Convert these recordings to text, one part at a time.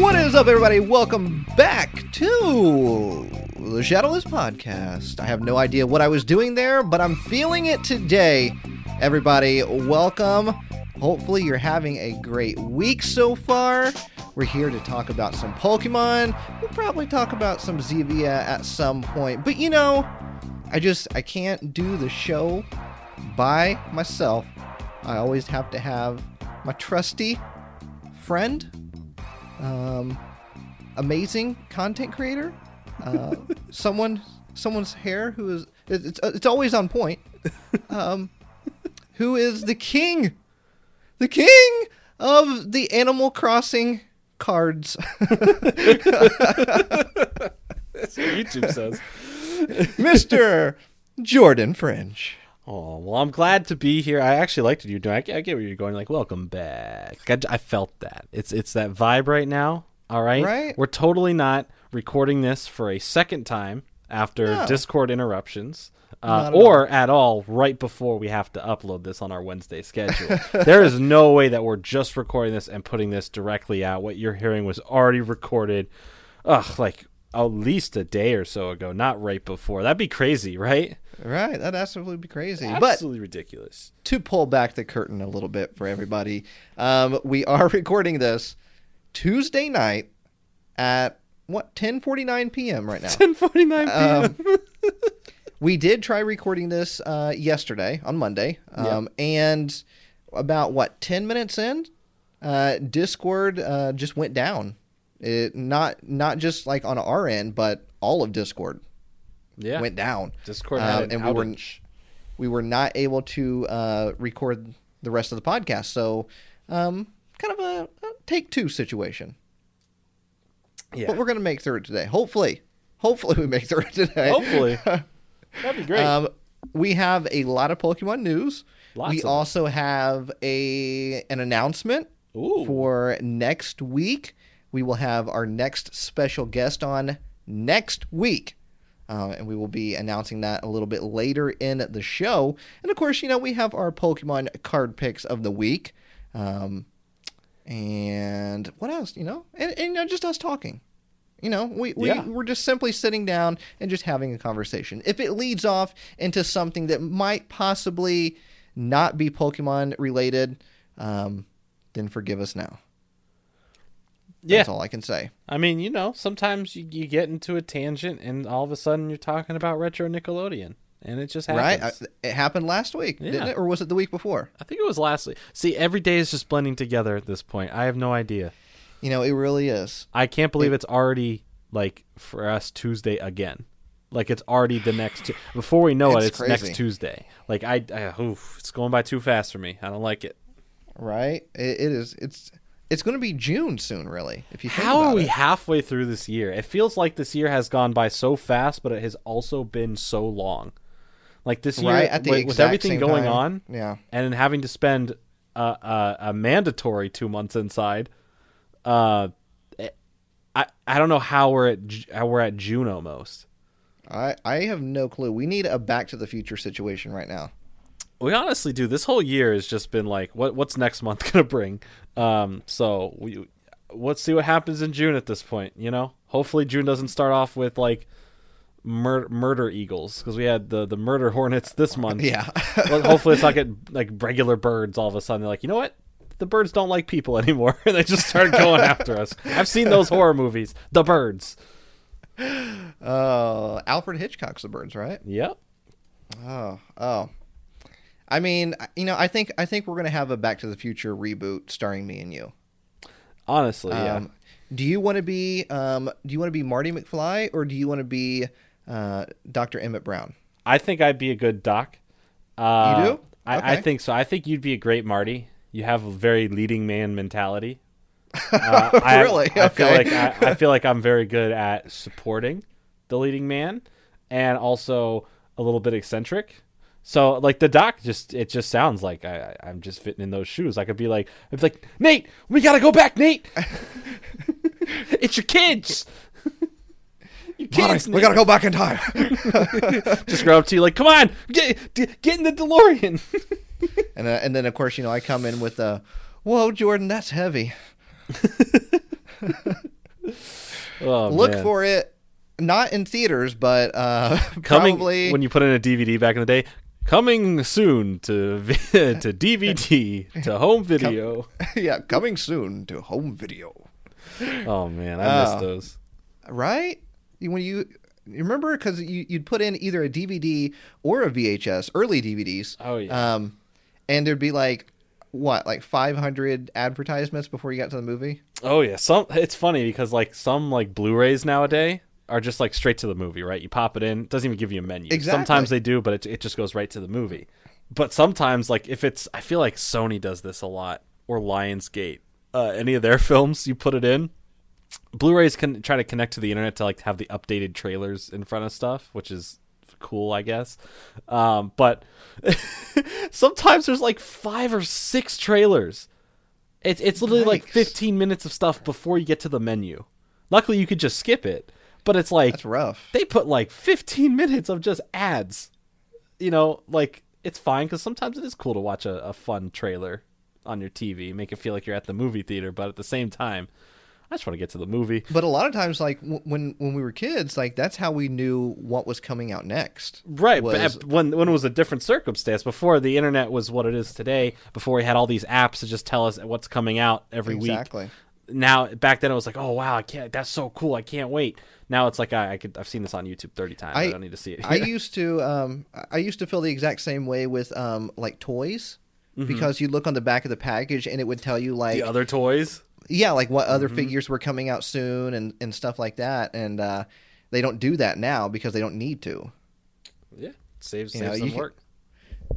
What is up, everybody? Welcome back to the Shadowless Podcast. I have no idea what I was doing there, but I'm feeling it today. Everybody, welcome. Hopefully, you're having a great week so far. We're here to talk about some Pokemon. We'll probably talk about some Zevia at some point. But you know, I just I can't do the show by myself. I always have to have my trusty friend, um, amazing content creator, uh, someone someone's hair who is it's it's always on point. Um, who is the king, the king of the Animal Crossing cards? That's what YouTube says. Mr. Jordan Fringe. Oh well, I'm glad to be here. I actually liked what you're doing. I, get- I get where you're going. Like, welcome back. I, I felt that. It's it's that vibe right now. All right. Right. We're totally not recording this for a second time after No. Discord interruptions. Uh, or at all right before we have to upload this on our Wednesday schedule. there is no way that we're just recording this and putting this directly out. What you're hearing was already recorded, ugh, like at least a day or so ago, not right before. That'd be crazy, right? Right, that'd absolutely be crazy. But Absolutely ridiculous. to pull back the curtain a little bit for everybody, um, we are recording this Tuesday night at what 10:49 p.m. right now. 10:49 Um, we did try recording this uh, yesterday on Monday, um, and about what 10 minutes in, uh, Discord uh, just went down. It not not just like on our end, but all of Discord yeah. went down. Discord Um, an and we were- we were not able to uh, record the rest of the podcast. So, um, kind of a, a take two situation. Yeah. But we're going to make through it today. Hopefully. Hopefully, we make through it today. Hopefully. That'd be great. Um, we have a lot of Pokemon news. Lots we of them. also have a an announcement Ooh. for next week. We will have our next special guest on next week. Uh, and we will be announcing that a little bit later in the show. And of course, you know, we have our Pokemon card picks of the week. Um, and what else, you know? And, and you know, just us talking. You know, we, we, Yeah. we're just simply sitting down and just having a conversation. If it leads off into something that might possibly not be Pokemon related, um, then forgive us now. yeah. That's all I can say. I mean, you know, sometimes you, you get into a tangent and all of a sudden you're talking about retro Nickelodeon. And it just happens. Right? It happened last week, didn't Yeah. it? Or was it the week before? I think it was lastly. See, every day is just blending together at this point. I have no idea. You know, it really is. I can't believe it's already like for us Tuesday again. Like it's already the next. Tu- Before we know it, It's it's crazy. next Tuesday. Like I, I oof, it's going by too fast for me. I don't like it. Right? It, it is. It's it's going to be June soon, really. If you think How about are we it. halfway through this year? It feels like this year has gone by so fast, but it has also been so long. Like this year, right with, with everything going time. on, Yeah. and having to spend a, a, a mandatory two months inside, uh, I I don't know how we're at how we're at June almost. I I have no clue. We need a Back to the Future situation right now. We honestly do. This whole year has just been like, what what's next month gonna bring? Um, so we let's see what happens in June at this point. You know, hopefully June doesn't start off with like mur- murder eagles because we had the the murder hornets this month. Yeah. hopefully it's not get like regular birds all of a sudden. They're like, you know what? The birds don't like people anymore, they just started going after us. I've seen those horror movies. The birds. uh, Alfred Hitchcock's The Birds, right? Yep. Oh, oh. I mean, you know, I think I think we're gonna have a Back to the Future reboot starring me and you. Honestly, yeah. Um, do you want to be um, Do you want to be Marty McFly or do you want to be uh, Dr. Emmett Brown? I think I'd be a good doc. Uh, You do? I, I think so. I think you'd be a great Marty. You have a very leading man mentality. Uh, I, Really? I feel Okay. like I, I feel like I'm very good at supporting the leading man, and also a little bit eccentric. So like the doc just it just sounds like I, I- I'm just fitting in those shoes. I could be like I'd be like Nate, we gotta go back, Nate. it's your kids. Your Bonnie, kids. we gotta go back in time. just grab up to you like, come on, get get in the DeLorean. and uh, and then of course you know I come in with uh, whoa Jordan, that's heavy. oh, Look man. for it, not in theaters, but uh, coming probably when you put in a DVD back in the day. Coming soon to to DVD to home video. yeah, coming soon to home video. Oh man, I miss Oh. those. Right? You- When you you remember because you, you'd put in either a DVD or a VHS, early DVDs. Oh, yeah. Um, and there'd be like what, like 500 advertisements before you got to the movie. Oh yeah, some it's funny because like some like Blu-rays nowadays are just like straight to the movie, right? You pop it in, it doesn't even give you a menu. Exactly. Sometimes they do, but it it just goes right to the movie. But sometimes like if it's I feel like Sony does this a lot or Lionsgate. Uh, any of their films, you put it in. Blu-rays can try to connect to the internet to like have the updated trailers in front of stuff, which is cool, I guess. Um, but sometimes there's like five or six trailers. It's it's literally like 15 minutes of stuff before you get to the menu. Luckily, you could just skip it, but it's like That's rough. they put like 15 minutes of just ads. You know, like it's fine because sometimes it is cool to watch a, a fun trailer on your TV, make it feel like you're at the movie theater. But at the same time, I just want to get to the movie. But a lot of times, like w- when when we were kids, like that's how we knew what was coming out next. Right, Was- but when when it was a different circumstance before the internet was what it is today, before we had all these apps to just tell us what's coming out every week. exactly. Now back then it was like, oh wow, I can't. That's so cool. I can't wait. Now it's like I, I could. I've seen this on YouTube thirty times. I, I- don't need to see it. I used to um I used to feel the exact same way with um like toys because you look on the back of the package and it would tell you like the other toys. Yeah like what Mm-hmm. other figures were coming out soon and and stuff like that and uh they don't do that now because they don't need to. Yeah, saves You saves know, some can- work.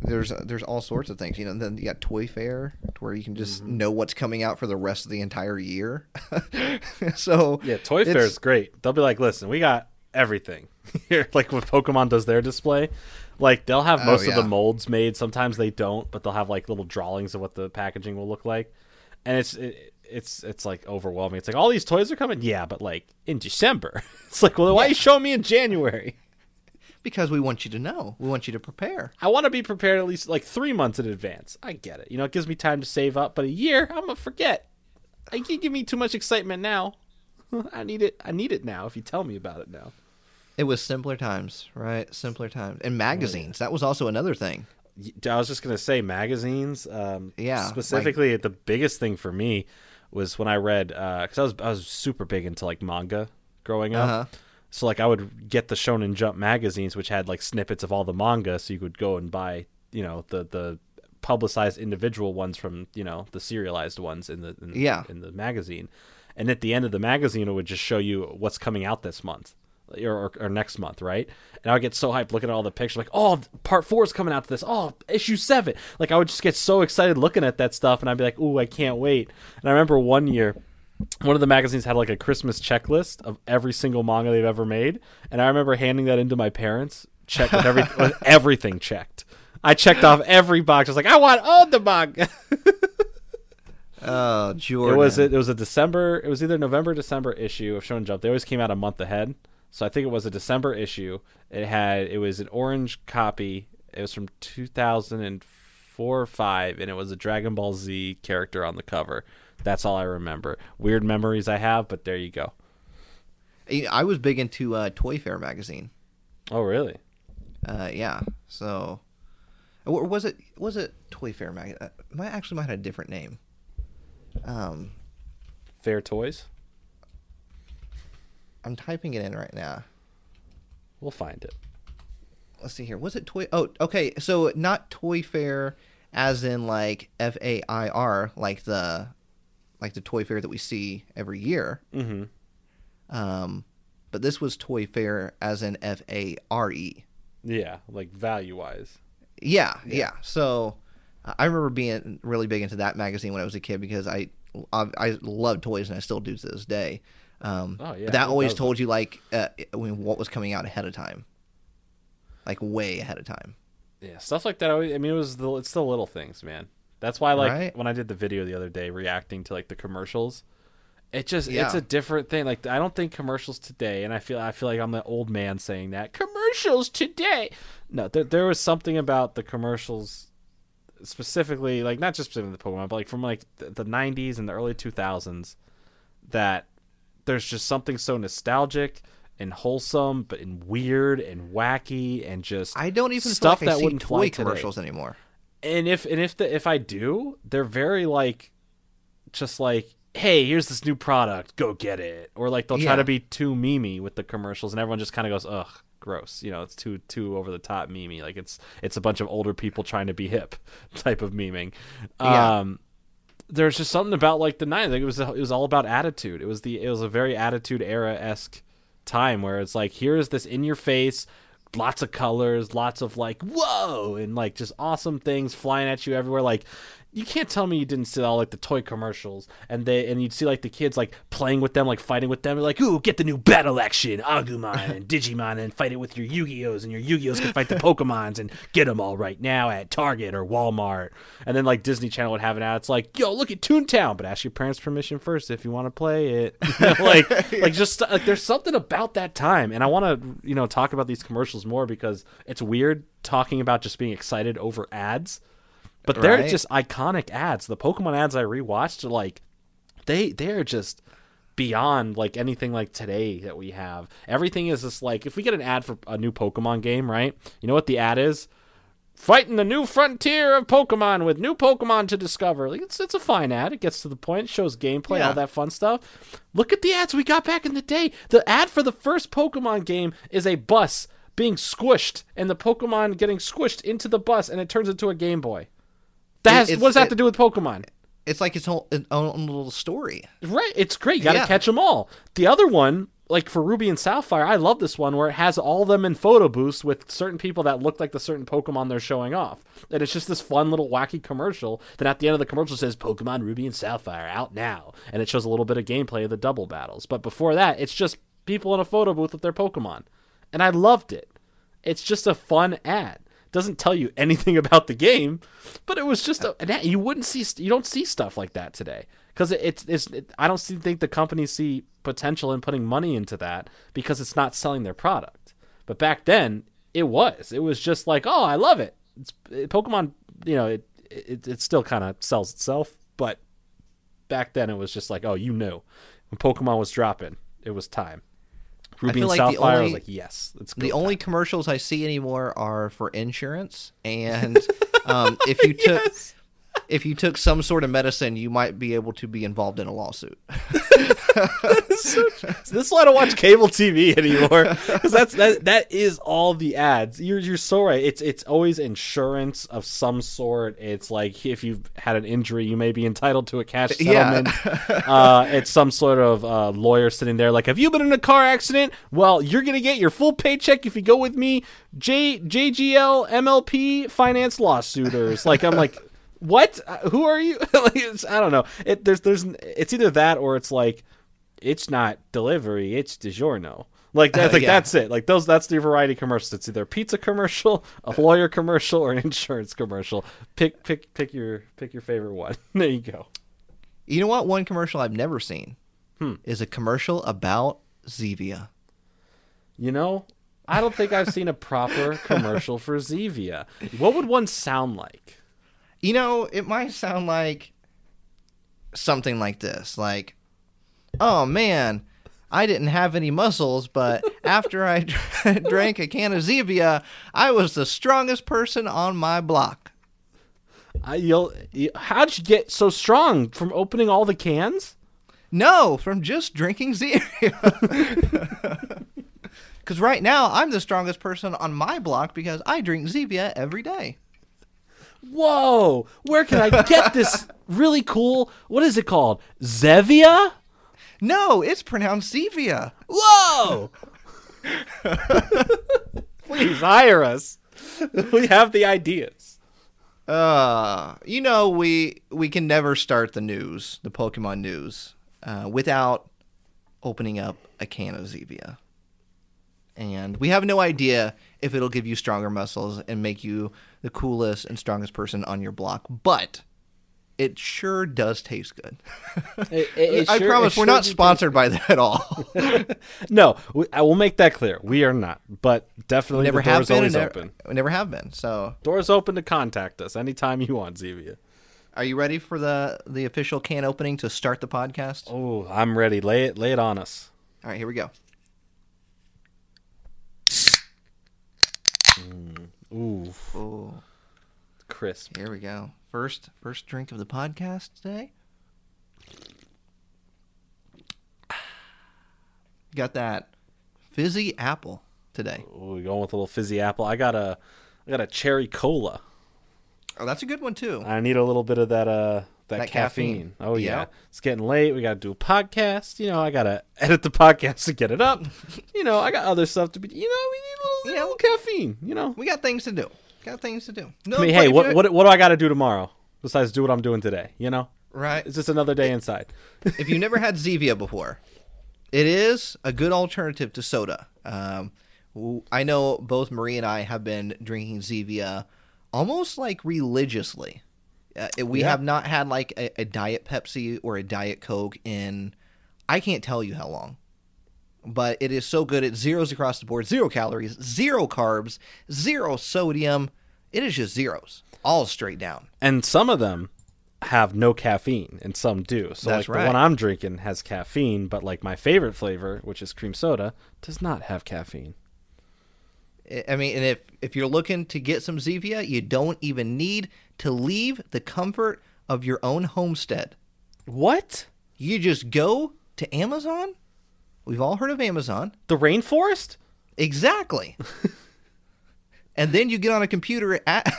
There's there's all sorts of things, you know. Then you got Toy Fair, to where you can just Mm-hmm. know what's coming out for the rest of the entire year. so Yeah, Toy Fair is great. They'll be like, listen, we got everything here. Like when Pokemon does their display, like they'll have Oh, most of the molds made. Sometimes they don't, but they'll have like little drawings of what the packaging will look like, and it's it, it's it's like overwhelming. It's like all these toys are coming, yeah, but like in December. It's like, well, why are you showing me in January? because we want you to know, we want you to prepare. I want to be prepared at least like three months in advance. I get it. You know, it gives me time to save up, but a year, I'm gonna forget. I can't give me too much excitement now. I need it. I need it now. If you tell me about it now. It was simpler times, right? Simpler times, and magazines. That was also another thing. I was just gonna say magazines. Um, Yeah, Specifically, the biggest thing for me was when I read because I was I was super big into like manga growing up. Uh-huh. So like I would get the Shonen Jump magazines, which had like snippets of all the manga, so you could go and buy you know the the publicized individual ones from you know the serialized ones in the in, Yeah. in the magazine. And at the end of the magazine, it would just show you what's coming out this month or, or, next month, right? And I would get so hyped looking at all the pictures, like, oh, part four is coming out to this. Oh, issue seven. Like, I would just get so excited looking at that stuff, and I'd be like, ooh, I can't wait. And I remember one year, one of the magazines had like a Christmas checklist of every single manga they've ever made, and I remember handing that into my parents, checked with every with everything checked. I checked off every box. I was like, I want all the manga. Oh, Jordan. It was it was a December. It was either November, December issue of Shonen Jump. They always came out a month ahead, so I think it was a December issue. It had it was an orange copy. It was from two thousand and four or five, and it was a Dragon Ball Z character on the cover. That's all I remember. Weird memories I have, but there you go. I was big into uh, Toy Fair magazine. Oh really? Uh, yeah. So, or was it was it Toy Fair magazine? Uh, might actually might have a different name. Um, Fair toys. I'm typing it in right now. We'll find it. Let's see here. Was it Toy? Oh, okay. So not Toy Fair, as in like F A I R, like the like the Toy Fair that we see every year. Mm-hmm. Um, but this was Toy Fair as in F A R E. Yeah, like value wise. Yeah, yeah. So I I remember being really big into that magazine when I was a kid because I I, I love toys and I still do to this day. Um, Oh, yeah, that always told you like uh, I mean, what was coming out ahead of time, like way ahead of time. Yeah, stuff like that. always- I mean, it was the it's the little things, man. That's why, like, Right. when I did the video the other day reacting to like the commercials, It just Yeah. it's a different thing. Like I don't think commercials today, and I feel I feel like I'm the old man saying that commercials today. No, there, there was something about the commercials, specifically like not just specifically the Pokemon, but like from like the, the '90s and the early 2000s, that there's just something so nostalgic and wholesome, but and weird and wacky and just I don't even stuff like I that wouldn't toy fly today. commercials anymore. and if and if the if I do, they're very like just like hey, here's this new product, go get it. Or like they'll try Yeah. to be too memey with the commercials and everyone just kind of goes, "Ugh, gross." You know, it's too too over the top memey. Like it's it's a bunch of older people trying to be hip type of memeing. Yeah. Um there's just something about like the 90s. Like it was it was all about attitude. It was the it was a very attitude era-esque time where it's like here's this in your face lots of colors, lots of like whoa and like just awesome things flying at you everywhere like you can't tell me you didn't see all like the toy commercials and they and you'd see like the kids like playing with them like fighting with them like ooh get the new battle action Agumon and Digimon and fight it with your Yu-Gi-Ohs and your Yu-Gi-Ohs can fight the Pokemons and get them all right now at Target or Walmart. And then like Disney Channel would have it out. It's like yo look at Toontown but ask your parents permission first if you want to play it. Like like just like there's something about that time. And I want to you know talk about these commercials more because it's weird talking about just being excited over ads but they're just iconic ads. The Pokemon ads I rewatched are like they they're just beyond like anything like today that we have. Everything is just like if we get an ad for a new Pokemon game, right? You know what the ad is? Fighting the new frontier of Pokemon with new Pokemon to discover. Like it's it's a fine ad. It gets to the point, shows gameplay, Yeah. all that fun stuff. Look at the ads we got back in the day. The ad for the first Pokemon game is a bus being squished and the Pokemon getting squished into the bus and it turns into a Game Boy. That has, what does that have to do with Pokemon? It's like its own, its own little story. Right, it's great. You got to Yeah. catch them all. The other one, like for Ruby and Sapphire, I love this one where it has all of them in photo booths with certain people that look like the certain Pokemon they're showing off. And it's just this fun little wacky commercial. Then at the end of the commercial says Pokemon Ruby and Sapphire out now, and it shows a little bit of gameplay of the double battles. But before that, it's just people in a photo booth with their Pokemon, and I loved it. It's just a fun ad. Doesn't tell you anything about the game, but it was just a, uh, an. You wouldn't see you don't see stuff like that today because it, it's it's it, I don't see, think the companies see potential in putting money into that because it's not selling their product. But back then, it was. It was just like, oh, I love it. It's it, Pokemon. You know, it it, it still kind of sells itself, but back then it was just like, oh, you knew when Pokemon was dropping, it was time. Ruby feel and like the Sapphire, I was only- like, yes, it's The only commercials I see anymore are for insurance, and um, if you took if you took some sort of medicine, you might be able to be involved in a lawsuit. so this is why I don't watch cable TV anymore because that's that that is all the ads. You're you're so right. It's it's always insurance of some sort. It's like if you've had an injury, you may be entitled to a cash Yeah. settlement. uh, it's some sort of uh, lawyer sitting there like, have you been in a car accident? Well, you're gonna get your full paycheck if you go with me. J JGL MLP finance lawsuiters. Like I'm like. What? Uh, Who are you? like, I don't know. It there's there's it's either that or it's like it's not delivery, it's DiGiorno. Like that's like yeah. that's it. Like those that's the variety commercials. It's either a pizza commercial, a lawyer commercial, or an insurance commercial. Pick pick pick your pick your favorite one. there you go. You know what? One commercial I've never seen Hmm. is a commercial about Zevia. You know, I don't think I've seen a proper commercial for Zevia. What would one sound like? You know, it might sound like something like this like, oh man, I didn't have any muscles, but after I drank a can of Zevia, I was the strongest person on my block. I, you'll, you, how'd you get so strong from opening all the cans? No, from just drinking Zevia. Because right now, I'm the strongest person on my block because I drink Zevia every day. Whoa! Where can I get this really cool? What is it called? Zevia? No, it's pronounced Zevia. Whoa! Please hire us. We have the ideas. Uh, you know we we can never start the news, the Pokemon news, uh, without opening up a can of Zevia. And we have no idea if it'll give you stronger muscles and make you the coolest and strongest person on your block. But it sure does taste good. It- it- it I sure- promise it we're sure not sponsored by that at all. No, we, I will make that clear. We are not, but definitely never the have door's been. always and never, open. we never have been. So, Doors open to contact us anytime you want, Zevia. are you ready for the the official can opening to start the podcast? Oh, I'm ready. Lay it, lay it on us. All right, here we go. Mm. Ooh, Oh, crisp. here we go. First first drink of the podcast today. Got that fizzy apple today. Ooh, going with a little fizzy apple. I got a, I got a cherry cola. Oh, that's a good one too. I need a little bit of that uh that, That caffeine. caffeine. Oh yeah. Yeah. It's getting late. We got to do a podcast. You know, I got to edit the podcast to get it up. you know, I got other stuff to be you know, we need a little, Yeah. little caffeine, you know. We got things to do. Got things to do. No, I mean, hey, what you- what what do I got to do tomorrow besides do what I'm doing today, you know? Right. It's just another day inside. if you've never had Zevia before, it is a good alternative to soda. Um, I know both Marie and I have been drinking Zevia almost like religiously. Uh, we Yeah. have not had like a, a Diet Pepsi or a Diet Coke in I can't tell you how long. But it is so good. It zeros across the board, zero calories, zero carbs, zero sodium. It is just zeros, all straight down. and some of them have no caffeine and some do. So That's like the one I'm drinking has caffeine, but like my favorite flavor, which is cream soda, does not have caffeine. I- mean, and if if you're looking to get some Zevia, you don't even need to leave the comfort of your own homestead. What? You just go to Amazon. We've all heard of Amazon. The rainforest? Exactly. and then you get on a computer at,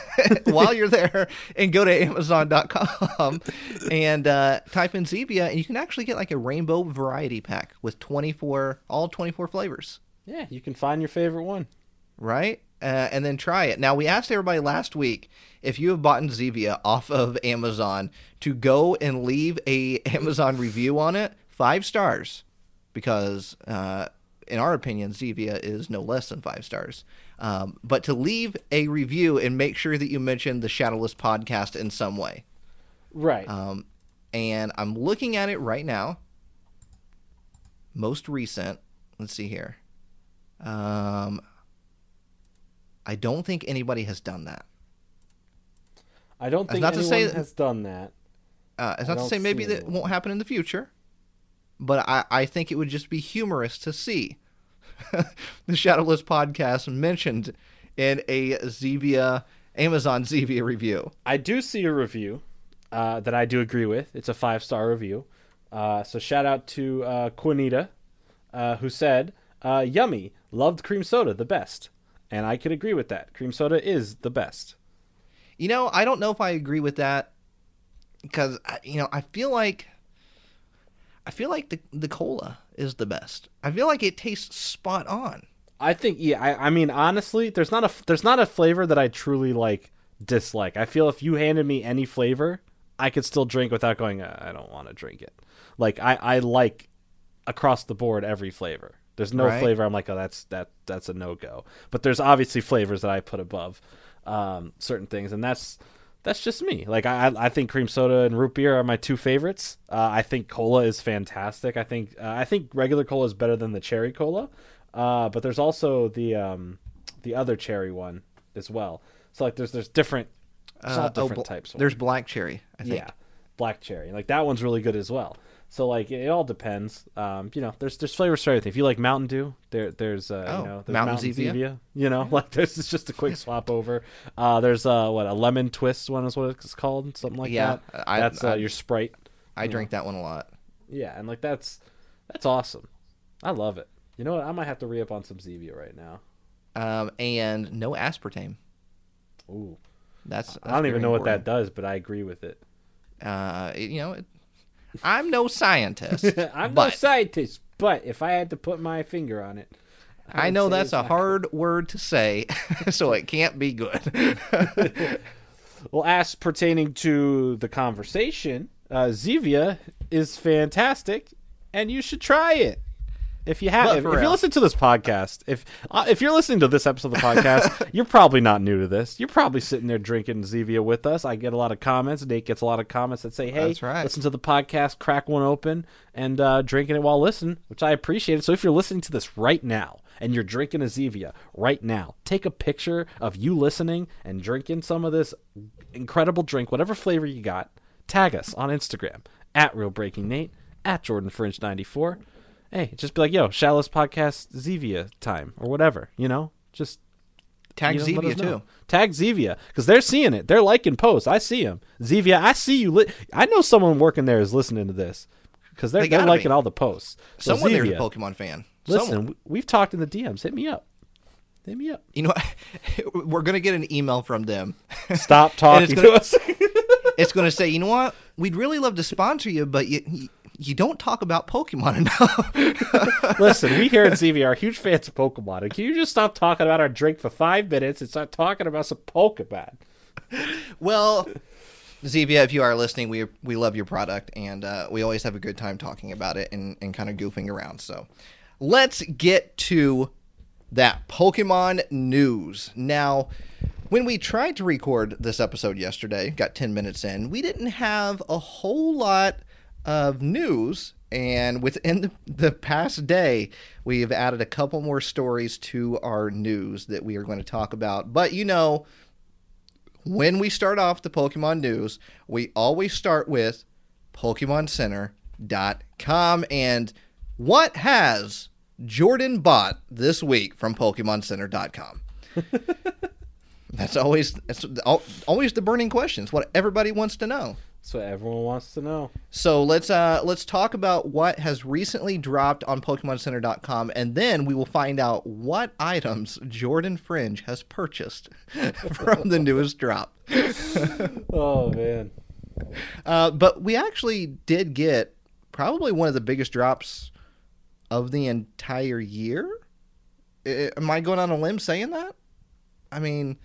while you're there and go to Amazon.com and uh, type in Zevia, and you can actually get like a rainbow variety pack with 24, all 24 flavors. Yeah, you can find your favorite one. Right? Uh, and then try it. Now, we asked everybody last week if you have bought Zevia off of Amazon to go and leave a Amazon review on it, five stars, because uh, in our opinion, Zevia is no less than five stars. Um, but to leave a review and make sure that you mention the Shadowless podcast in some way. Right. Um, and I'm looking at it right now. Most recent. Let's see here. Um, I don't think anybody has done that. I don't that's think not to say that- has done that. Uh, it's I not to say maybe that anyone. won't happen in the future, but I, I think it would just be humorous to see the Shadowless podcast mentioned in a Zevia Amazon Zevia review. I do see a review uh, that I do agree with. It's a five star review. Uh, so shout out to uh, Quinita, uh, who said, uh, "Yummy, loved cream soda, the best." And I could agree with that. Cream soda is the best. You know, I don't know if I agree with that because you know I feel like I feel like the the cola is the best. I feel like it tastes spot on. I think yeah. I, I mean honestly, there's not a there's not a flavor that I truly like dislike. I feel if you handed me any flavor, I could still drink without going. "Uh, I don't want to drink it. Like I I like across the board every flavor. There's no Right. flavor I'm like oh that's that that's a no go. But there's obviously flavors that I put above um, certain things, and that's that's just me. Like I I think cream soda and root beer are my two favorites. Uh, I think cola is fantastic. I think uh, I think regular cola is better than the cherry cola. Uh, but there's also the um, the other cherry one as well. So like there's there's different there's all Uh, oh, different bl- types. of There's black cherry. I think. yeah, black cherry. Like that one's really good as well. So like it all depends. Um, you know, there's there's flavors for everything. If you like Mountain Dew, there there's uh, Oh, you know there's Mountain Mountain, Zevia? Zevia. You know, like this is just a quick swap over. Uh, there's uh what a lemon twist one is what it's called, something like Yeah, that. I- that's uh, your Sprite. I drink that one a lot. Yeah, and like that's that's awesome. I love it. You know what? I might have to re up on some Zevia right now. Um, and no aspartame. Ooh, That's, I don't even know what that does, but I agree with it. Uh, it- you know, it, I'm no scientist. I'm no scientist, but if I had to put my finger on it, I would know that's a hard word to say, so it can't be good. Well, as pertaining to the conversation, uh, Zevia is fantastic, and you should try it. If you have, if, if you listen to this podcast, if uh, if you're listening to this episode of the podcast, you're probably not new to this. You're probably sitting there drinking Zevia with us. I get a lot of comments. Nate gets a lot of comments that say, "Hey, right. listen to the podcast, crack one open, and uh, drinking it while listening," which I appreciate. it. So if you're listening to this right now and you're drinking a Zevia right now, take a picture of you listening and drinking some of this incredible drink, whatever flavor you got. Tag us on Instagram at Real Breaking Nate at Jordan Fringe 94 hey, just be like, yo, Shadowless podcast Zevia time or whatever, you know? Just Tag you know, Zevia too. Tag Zevia because they're seeing it. They're liking posts. I see them. Zevia, I see you. Li- I know someone working there is listening to this because they're, They are liking be. all the posts. So Someone there's a Pokemon fan. listen, Someone. we- we've talked in the DMs. Hit me up. Hit me up. You know what? We're gonna get an email from them. Stop talking gonna- to us. it's gonna say, you know what? We'd really love to sponsor you, but you you, you don't talk about Pokemon enough. Listen, we here at Zevia are huge fans of Pokemon. And can you just stop talking about our drink for five minutes and start talking about some Pokemon? well, Zevia, if you are listening, we we love your product, and uh, we always have a good time talking about it and, and kind of goofing around. So, let's get to that Pokemon news now. When we tried to record this episode yesterday, got 10 minutes in, we didn't have a whole lot of news. And within the, the past day, we have added a couple more stories to our news that we are going to talk about. But you know, when we start off the Pokemon news, we always start with PokemonCenter.com. And what has Jordan bought this week from PokemonCenter.com? That's always that's always the burning questions. What everybody wants to know. That's what everyone wants to know. So let's uh let's talk about what has recently dropped on PokemonCenter.com, and then we will find out what items Jordan Fringe has purchased from the newest drop. Oh man. Uh, but we actually did get probably one of the biggest drops of the entire year. Am I going on a limb saying that? I mean,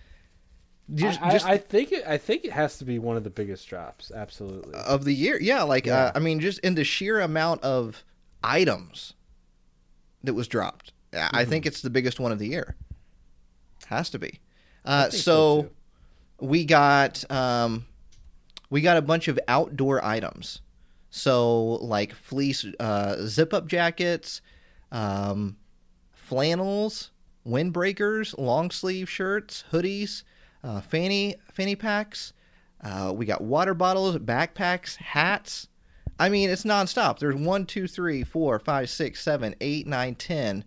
just, I, just I, I think it. I think it has to be one of the biggest drops. Absolutely. of the year, yeah. Like, Yeah. Uh, I mean, just in the sheer amount of items that was dropped, I I think it's the biggest one of the year. Has to be. Uh, so, so we got um, we got a bunch of outdoor items. So like fleece uh, zip up jackets, um, flannels, windbreakers, long sleeve shirts, hoodies, uh, fanny fanny packs. Uh, we got water bottles, backpacks, hats. I mean, it's nonstop. There's 1, 2, 3, 4, 5, 6, 7, 8, 9, 10,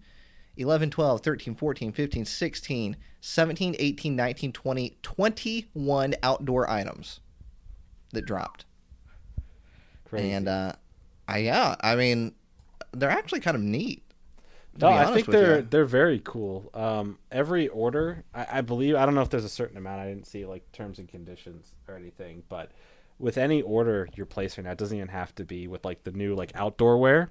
11, 12, 13, 14, 15, 16, 17, 18, 19, 20, 21 outdoor items that dropped. Crazy. And uh, I yeah, I mean, they're actually kind of neat. No, I think they're you. they're very cool. Um, every order, I, I believe, I don't know if there's a certain amount. I didn't see like terms and conditions or anything, but with any order you're placing, now, it doesn't even have to be with like the new like outdoor wear.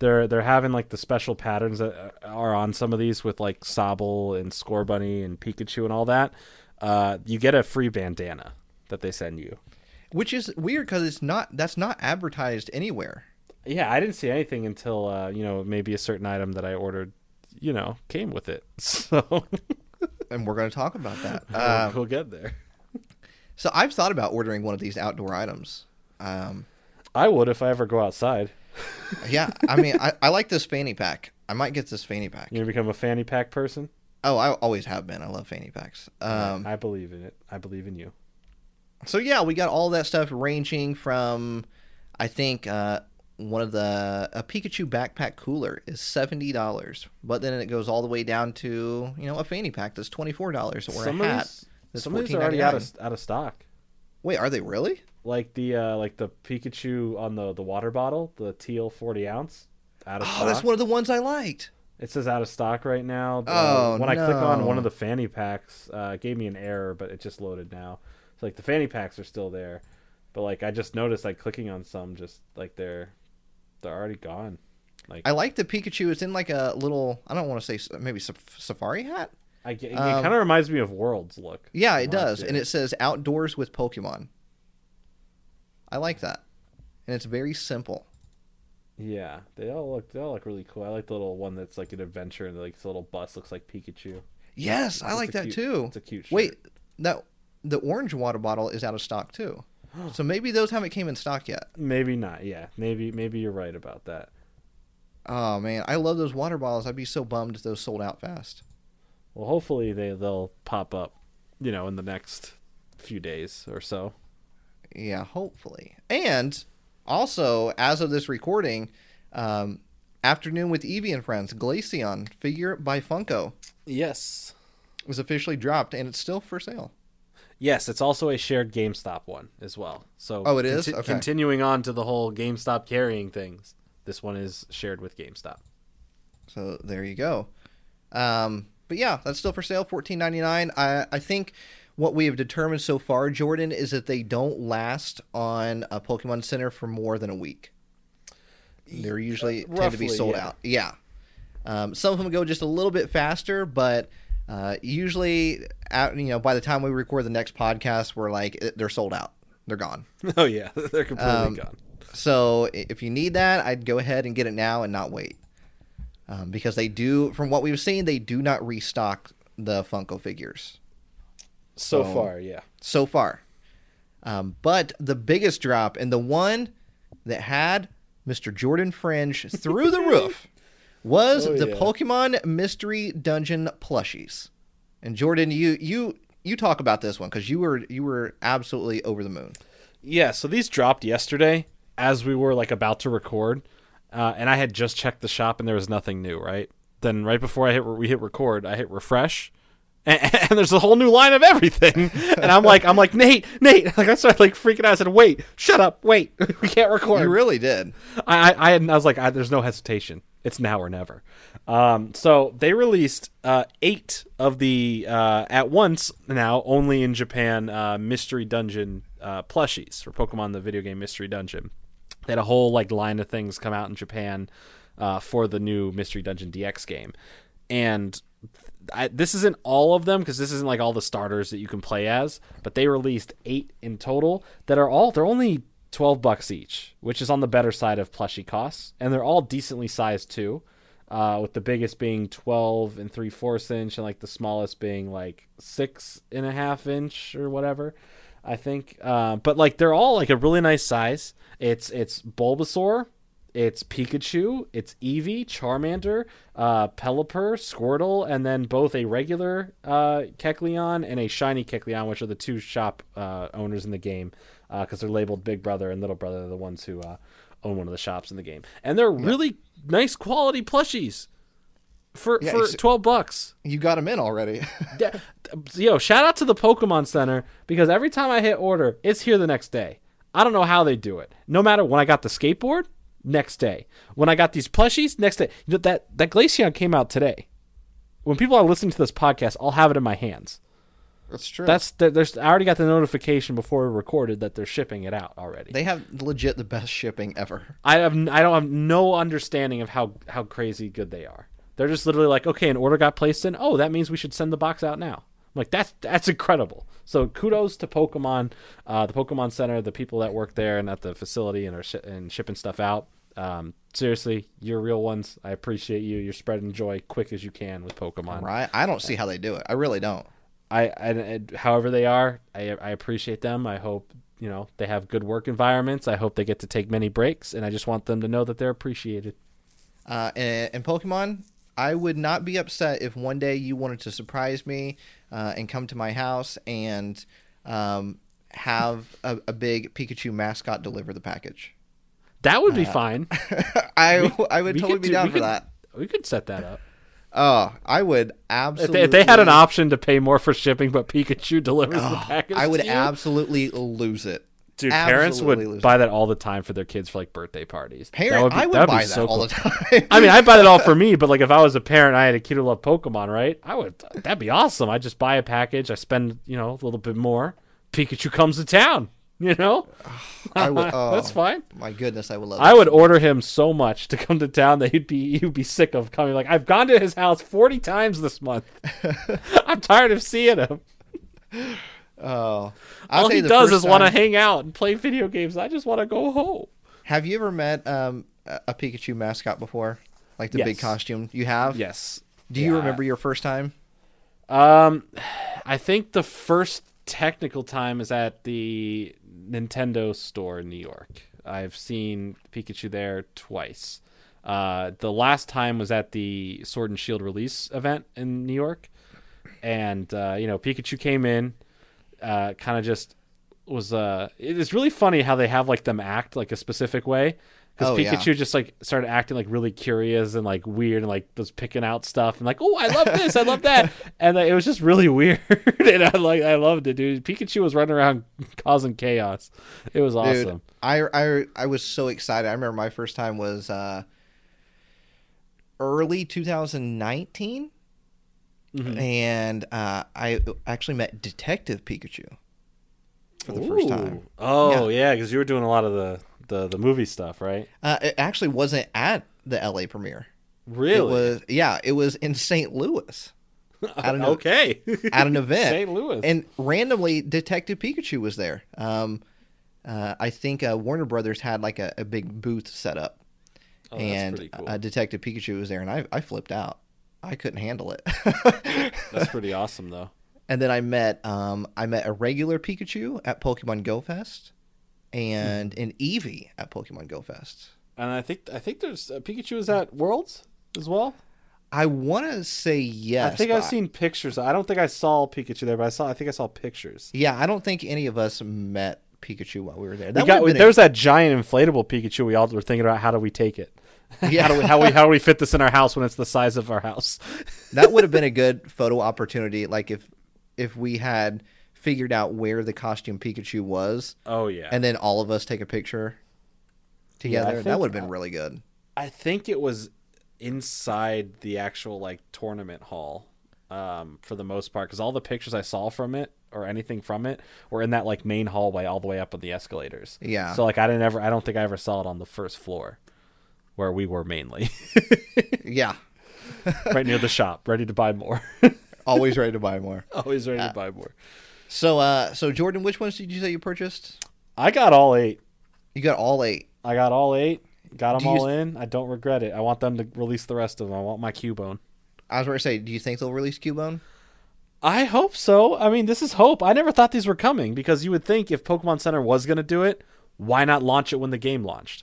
They're they're having like the special patterns that uh, are on some of these with like Sobble and Scorbunny and Pikachu and all that. Uh, you get a free bandana that they send you. which is weird because it's not that's not advertised anywhere. Yeah, I didn't see anything until uh, you know maybe a certain item that I ordered, you know, came with it. So And we're going to talk about that. we'll, Um, we'll get there. so I've thought about ordering one of these outdoor items. Um, I would if I ever go outside. yeah, I mean, I, I like this fanny pack. I might get this fanny pack. You gonna become a fanny pack person? Oh, I always have been. I love fanny packs. Um, I believe in it. I believe in you. so yeah, we got all that stuff ranging from, I think, uh, one of the a Pikachu backpack cooler is seventy dollars, but then it goes all the way down to you know a fanny pack that's twenty four dollars or some a hat. these, that's some of these are already out of out of stock. Wait, are they really? Like the uh, like the Pikachu on the the water bottle, the teal forty ounce, out of Oh, stock. that's one of the ones I liked. It says out of stock right now. Oh, Uh, when I click on one of the fanny packs, uh, it gave me an error, but it just loaded now. So like the fanny packs are still there, but like I just noticed like clicking on some, just like they're they're already gone. Like I like the Pikachu. It's in like a little. I don't want to say maybe safari hat. I get, it um, kind of reminds me of Worlds look. Yeah, it does, and it says outdoors with Pokemon. I like that, and it's very simple. Yeah, they all look they all look really cool. I like the little one that's like an adventure and like the little bus looks like Pikachu. Yes, I like that cute- too. It's a cute. Shirt. Wait, that the orange water bottle is out of stock too. so maybe those haven't came in stock yet. maybe not. Yeah, maybe maybe you're right about that. Oh man, I love those water bottles. I'd be so bummed if those sold out fast. Well, hopefully they they'll pop up, you know, in the next few days or so. Yeah, hopefully. And also, as of this recording, um, Afternoon with Eevee and Friends, Glaceon figure by Funko Yes. was officially dropped, and it's still for sale. Yes, it's also a shared GameStop one as well. So Oh, it is? Okay. continuing on to the whole GameStop carrying things. This one is shared with GameStop. So there you go. Um, but yeah, that's still for sale, fourteen ninety nine. I I think what we have determined so far, Jordan, is that they don't last on a Pokemon Center for more than a week. They're usually tend to be sold yeah. out. Yeah. Um, some of them go just a little bit faster, but uh, usually, at, you know, by the time we record the next podcast, we're like they're sold out. They're gone. Oh yeah, they're completely Um, gone. So if you need that, I'd go ahead and get it now and not wait. Um, because they do, from what we've seen, they do not restock the Funko figures So so- far, yeah. so far. Um, but the biggest drop and the one that had Mr. Jordan Fringe through the roof was Oh, the yeah. Pokemon Mystery Dungeon plushies. And Jordan, you you you talk about this one because you were you were absolutely over the moon. Yeah, so these dropped yesterday as we were like about to record, uh, and I had just checked the shop and there was nothing new. Right then, right before I hit we hit record, I hit refresh, and, and there's a whole new line of everything. And I'm like, I'm like Nate, Nate. Like I started like freaking out. I said, "Wait, shut up, wait, we can't record." You really did. I, I, I, had, I was like, I, there's no hesitation. It's now or never. Um, so they released uh, eight of the uh, at once now only in Japan uh, Mystery Dungeon uh, plushies for Pokemon the video game Mystery Dungeon. They had a whole like line of things come out in Japan uh, for the new Mystery Dungeon DX game, and I, this isn't all of them because this isn't like all the starters that you can play as, but they released eight in total that are all they're only twelve bucks each, which is on the better side of plushie costs, and they're all decently sized too. Uh, with the biggest being 12 and 3 fourths inch and like the smallest being like six and a half inch or whatever i think. Uh, but like they're all like a really nice size. It's it's bulbasaur it's Pikachu, it's Eevee, Charmander, uh, Pelipper, Squirtle, and then both a regular uh, Kecleon and a shiny Kecleon, which are the two shop uh, owners in the game, because they're labeled Big Brother and Little Brother, the ones who uh, own one of the shops in the game, and they're really nice quality plushies for Yeah, for twelve bucks. You got them in already. Yo, shout out to the Pokemon Center because every time I hit order, it's here the next day. I don't know how they do it. No matter when I got the skateboard, next day. When I got these plushies, next day. You know, that that Glaceon came out today. When people are listening to this podcast, I'll have it in my hands. That's true. That's there- there's I already got the notification before we recorded that they're shipping it out already. they have legit the best shipping ever. I have I don't have no understanding of how how crazy good they are. They're just literally like, okay, an order got placed in. Oh, that means we should send the box out now. I'm like, that's that's incredible. So kudos to Pokemon, uh, the Pokemon Center, the people that work there and at the facility and are shi- and shipping stuff out. Um, seriously, you're real ones. I appreciate you. You're spreading joy quick as you can with Pokemon. Right? I don't see how they do it. I really don't. I, I, however they are, I, I appreciate them. I hope you know they have good work environments. I hope they get to take many breaks, and I just want them to know that they're appreciated. Uh, and, and Pokemon, I would not be upset if one day you wanted to surprise me uh, and come to my house and um, have a, a big Pikachu mascot deliver the package. That would be fine. I I would totally could be do- down for could- that. We could set that up. Oh, I would If absolutely. they, if they had an option to pay more for shipping, but Pikachu delivers the oh, package, I would to you, absolutely lose it. Dude, parents would lose buy that all the time for their kids for like birthday parties. That Parent, be- I would that'd be buy that so all the time. I mean, I'd buy that all for me, but like if I was a parent, I had a kid who loved Pokemon, right? I would. That'd be awesome. I just buy a package. I spend, you know, a little bit more. Pikachu comes to town. You know, I would. Oh, that's fine. My goodness, I would love. I would order him so much to come to town that he'd be he'd be sick of coming. Like I've gone to his house forty times this month. I'm tired of seeing him. Oh, I'll All he does is want to hang out and play video games. I just want to go home. Have you ever met um, a Pikachu mascot before, like the big costume. You have. Yes. Do you Yeah. remember your first time? Um, I think the first technical time is at the Nintendo store in New York. I've seen Pikachu there twice. Uh, the last time was at the Sword and Shield release event in New York, and uh, you know Pikachu came in, uh, kind of just was. Uh, it is really funny how they have like them act like a specific way. Because Oh, yeah. Pikachu just like started acting like really curious and like weird and like was picking out stuff and like, oh, I love this, I love that, and like, it was just really weird and I like I loved it, dude. Pikachu was running around causing chaos. It was awesome. Dude, I, I I was so excited. I remember my first time was uh, early 2019, Mhm. and uh, I actually met Detective Pikachu for the first time. Oh yeah, because you were doing a lot of the, the the movie stuff, right? Uh, it actually wasn't at the LA premiere. Really? It was yeah, it was in St. Louis I don't okay. at an event. St. Louis. and randomly Detective Pikachu was there. Um, uh, I think uh, Warner Brothers had like a, a big booth set up, oh, that's and pretty cool. uh, Detective Pikachu was there, and I, I flipped out. I couldn't handle it. that's pretty awesome, though. and then I met um, I met a regular Pikachu at Pokemon Go Fest, and an Eevee at Pokemon Go Fest. And I think I think there's uh, Pikachu is at Worlds as well. I want to say yes. I think I've seen pictures. I don't think I saw Pikachu there, but I saw. I think I saw pictures. Yeah, I don't think any of us met Pikachu while we were there. We That got, would've a- there's that giant inflatable Pikachu. We all were thinking about how do we take it. Yeah. how do we how we how do we fit this in our house when it's the size of our house? that would have been a good photo opportunity like if if we had figured out where the costume pikachu was Oh yeah. and then all of us take a picture Yeah, together that would have been really good I think it was inside the actual like tournament hall um, for the most part because all the pictures I saw from it or anything from it were in that like main hallway all the way up on the escalators. Yeah. So like I didn't ever I don't think I ever saw it on the first floor where we were mainly yeah right near the shop ready to buy more. always ready to buy more Always ready to buy more. So uh so jordan which ones did you say you purchased I got all eight. you got all eight I got all eight. Got them Do you all in. I don't regret it. I want them to release the rest of them. I want my Cubone. i was going to say do you think they'll release cubone I hope so. I mean, this is hope. I never thought these were coming because you would think if Pokemon Center was going to do it, why not launch it when the game launched?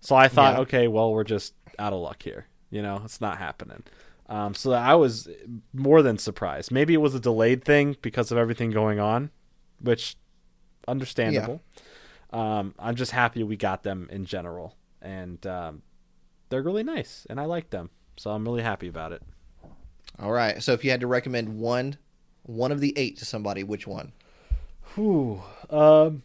So I thought, Yeah. okay, well, we're just out of luck here. You know, it's not happening. Um, so I was more than surprised. Maybe it was a delayed thing because of everything going on, which understandable. Um, I'm just happy we got them in general, and um, they're really nice, and I like them. So I'm really happy about it. all right so if you had to recommend one one of the eight to somebody which one Whew. Um,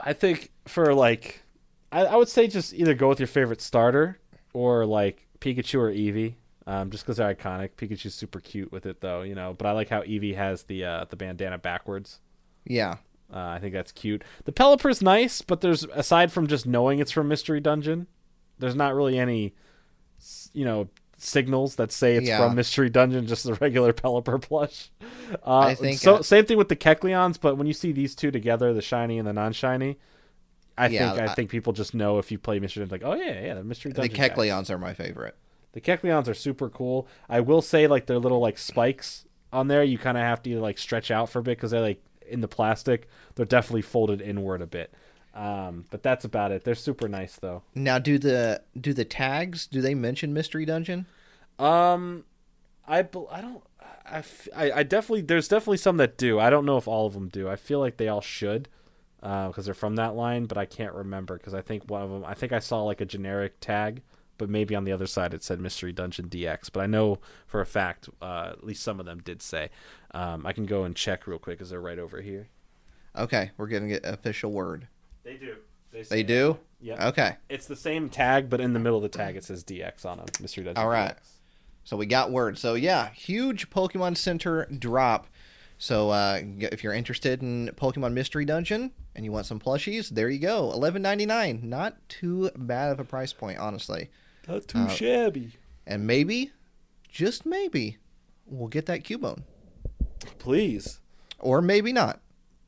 I think for like, I, I would say just either go with your favorite starter or like Pikachu or Eevee. Um, just because they're iconic. Pikachu's super cute with it though, you know. But I like how Eevee has the uh, the bandana backwards. yeah Uh, I think that's cute. The Pelipper's nice, but there's aside from just knowing it's from Mystery Dungeon, there's not really any, you know, signals that say it's Yeah. from Mystery Dungeon. Just a regular Pelipper plush. Uh, I think, so. uh, same thing with the Kecleons, but when you see these two together, the shiny and the non-shiny, I Yeah, think I, I- think people just know if you play Mystery Dungeon, like, oh yeah, yeah, the Mystery the Dungeon. guys. kecleons are my favorite The Kecleons are super cool. I will say, like their little like spikes on there, you kind of have to either, like stretch out for a bit because they're like in the plastic. They're definitely folded inward a bit. Um, but that's about it. They're super nice though. now do the do the tags do they mention mystery dungeon Um, I I don't. I I definitely there's definitely some that do. I don't know if all of them do. I feel like they all should because they're from that line, but I can't remember because I think one of them. I think I saw like a generic tag, but maybe on the other side it said Mystery Dungeon DX. But I know for a fact uh, at least some of them did say. Um, I can go and check real quick because they're right over here. okay we're getting an official word They do. They, they do Yeah. okay It's the same tag, but in the middle of the tag it says DX on them. Mystery Dungeon. All right. DX. So we got word. So yeah, huge Pokemon Center drop. So uh, if you're interested in Pokemon Mystery Dungeon and you want some plushies, there you go. Eleven ninety nine. Not too bad of a price point, honestly. Not too Uh, shabby. And maybe, just maybe, we'll get that Cubone, Please. or maybe not.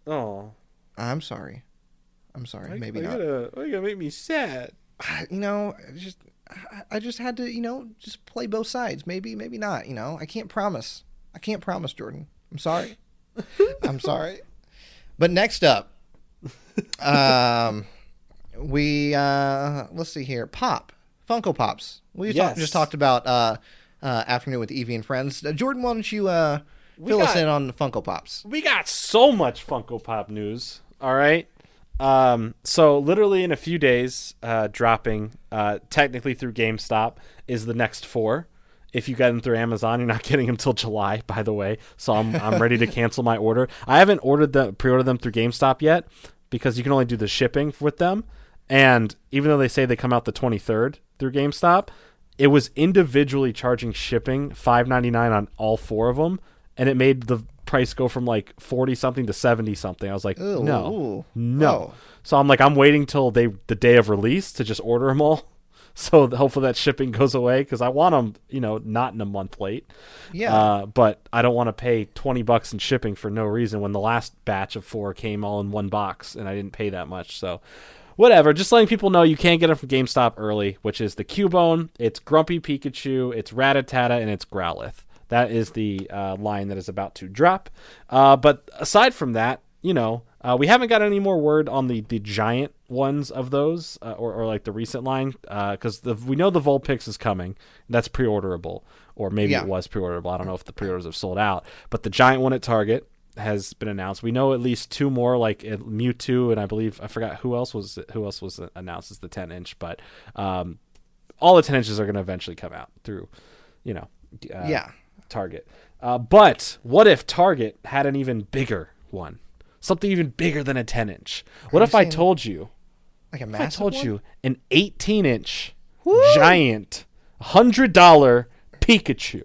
Oh. I'm sorry. I'm sorry. maybe Why not. You gotta, you gotta make me sad. You know, I just I- I just had to, you know, just play both sides. Maybe, maybe not. You know, I can't promise. I can't promise, Jordan. I'm sorry. I'm sorry. But next up, um, we uh, let's see here, Pop Funko Pops. We talk- just talked about uh, uh, afternoon with Eevee and friends. Uh, Jordan, why don't you uh, fill us in on Funko Pops? We got so much Funko Pop news. All right. Um, so literally in a few days, uh, dropping uh, technically through GameStop is the next four. If you get them through Amazon, you're not getting them till July, by the way. So I'm I'm ready to cancel my order. I haven't ordered them pre-ordered them through GameStop yet because you can only do the shipping with them. And even though they say they come out the 23rd through GameStop, it was individually charging shipping 5.99 on all four of them, and it made the price go from like 40 something to 70 something. I was like, Ooh, no, no. Oh. So I'm like, I'm waiting till they the day of release to just order them all. So hopefully that shipping goes away because I want them, you know, not in a month late. Yeah. Uh, but I don't want to pay 20 bucks in shipping for no reason when the last batch of four came all in one box and I didn't pay that much. So whatever. Just letting people know you can't get them from GameStop early, which is the Cubone, it's Grumpy Pikachu, it's Rattata, and it's Growlithe. That is the uh, line that is about to drop. Uh, but aside from that, you know, uh, we haven't got any more word on the, the giant ones of those, uh, or, or like the recent line, because the we know the Vulpix is coming. That's pre-orderable, or maybe Yeah. it was pre-orderable. I don't know if the pre-orders have sold out. But the giant one at Target has been announced. We know at least two more, like Mewtwo, and I believe I forgot who else was who else was announced as the 10 inch. But um, all the 10 inches are going to eventually come out through, you know, uh, yeah. Target. Uh, but what if Target had an even bigger one? Something even bigger than a 10 inch. What if I told you? Like a If I told one? you an 18 inch Woo! giant $100 Pikachu?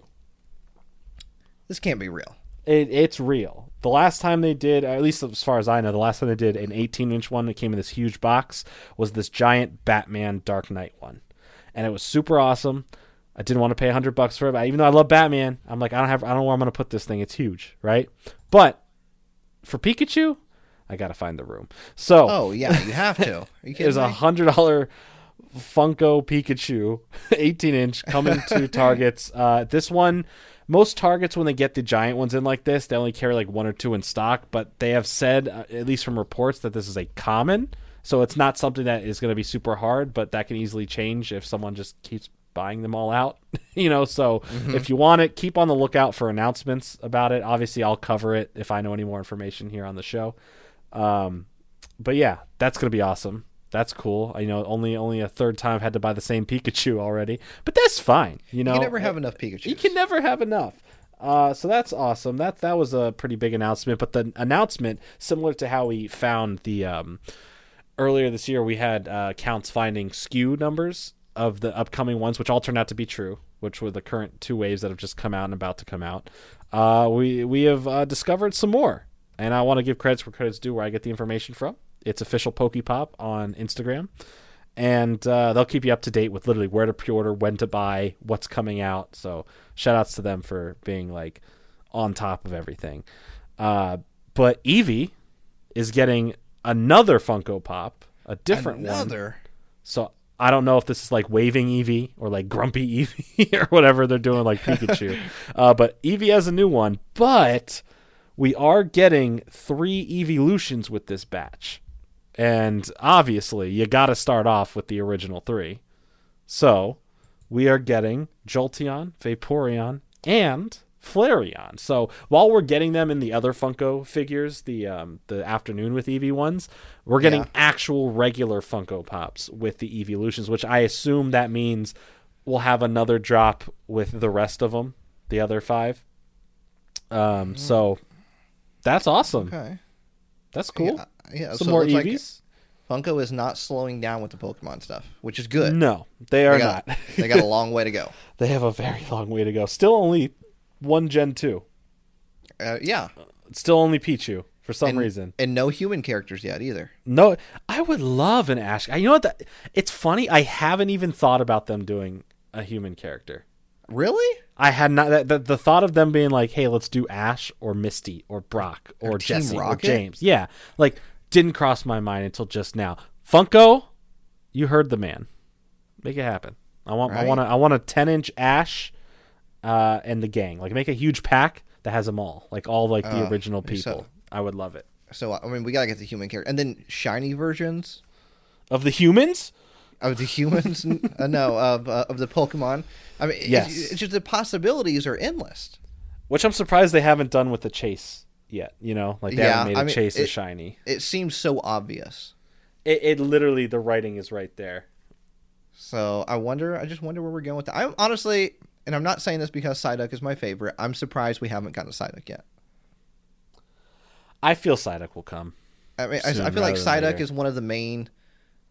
This can't be real. It, it's real. The last time they did, at least as far as I know, the last time they did an 18 inch one that came in this huge box was this giant Batman Dark Knight one. And it was super awesome. I didn't want to pay 100 bucks for it, but even though I love Batman, I'm like, I don't have, I don't know where I'm going to put this thing. It's huge, right? But for Pikachu, I got to find the room. So Oh yeah, you have to. You there's a hundred dollar Funko Pikachu, 18 inch, coming to Targets. Uh, this one, most Targets when they get the giant ones in like this, they only carry like one or two in stock. But they have said, uh, at least from reports, that this is a common. So it's not something that is going to be super hard, but that can easily change if someone just keeps buying them all out. you know, so if you want it, keep on the lookout for announcements about it. Obviously, I'll cover it if I know any more information here on the show. Um, but yeah, that's gonna be awesome. That's cool. I know only only a third time I've had to buy the same Pikachu already, but that's fine. You know, You can never have enough Pikachu. you can never have enough. Uh, so that's awesome. That that was a pretty big announcement. But the announcement, similar to how we found the um, earlier this year, we had uh, counts finding SKU numbers of the upcoming ones, which all turned out to be true. Which were the current two waves that have just come out and about to come out. Uh, we we have uh, discovered some more, and I want to give credits where credits due, where I get the information from. It's official Pokepop on Instagram and uh, they'll keep you up to date with literally where to pre-order, when to buy, what's coming out. So shout outs to them for being like on top of everything. Uh, but Eevee is getting another Funko Pop, a different one. So I don't know if this is like waving Eevee or like grumpy Eevee or whatever they're doing like Pikachu. uh, but Eevee has a new one, but we are getting three Evolutions with this batch. And obviously, you got to start off with the original three. So we are getting Jolteon, Vaporeon, and Flareon. So while we're getting them in the other Funko figures, the um, the afternoon with Eevee ones, we're getting Yeah. actual regular Funko Pops with the Evolutions, which I assume that means we'll have another drop with the rest of them, the other five. Um, so that's awesome. Okay. That's cool. Yeah, yeah, Some so more looks like Funko is not slowing down with the Pokemon stuff, which is good. No, they are they got, not. they got a long way to go. they have a very long way to go. Still only one Gen two. Uh, yeah, Still only Pichu for some and, reason. and no human characters yet either. No, I would love an Ash. You know what? The, it's funny. I haven't even thought about them doing a human character. Really? I had not that the, the thought of them being like, "Hey, let's do Ash or Misty or Brock or, Or Jesse or James." Yeah, like didn't cross my mind until just now. Funko, you heard the man. Make it happen. I want I want a, I want a 10 inch Ash, uh, and the gang. Like make a huge pack that has them all, like all like the Uh, original so- people. I would love it. So I mean, we gotta get the human character, and then shiny versions Of the humans, of the humans. uh, no, of uh, of the Pokemon. I mean, Yes. it's, it's just the possibilities are endless. which I'm surprised they haven't done with the chase yet. You know, like they Yeah, haven't made a I mean, chase it- a shiny. It seems so obvious. It, it literally the writing is right there. So I wonder. I just wonder where we're going with that. I'm honestly, and I'm not saying this because Psyduck is my favorite. I'm surprised we haven't gotten a Psyduck yet. I feel Psyduck will come. I mean, I, I feel like Psyduck later. is one of the main,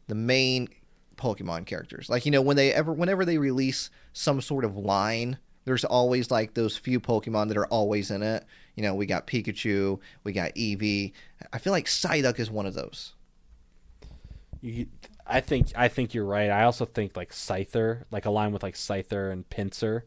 the main Pokemon characters. Like you know, when they ever, whenever they release some sort of line, there's always like those few Pokemon that are always in it. You know, we got Pikachu, we got Eevee. I feel like Psyduck is one of those. You, I think I think you're right. I also think like Scyther, like a line with like Scyther and Pinsir,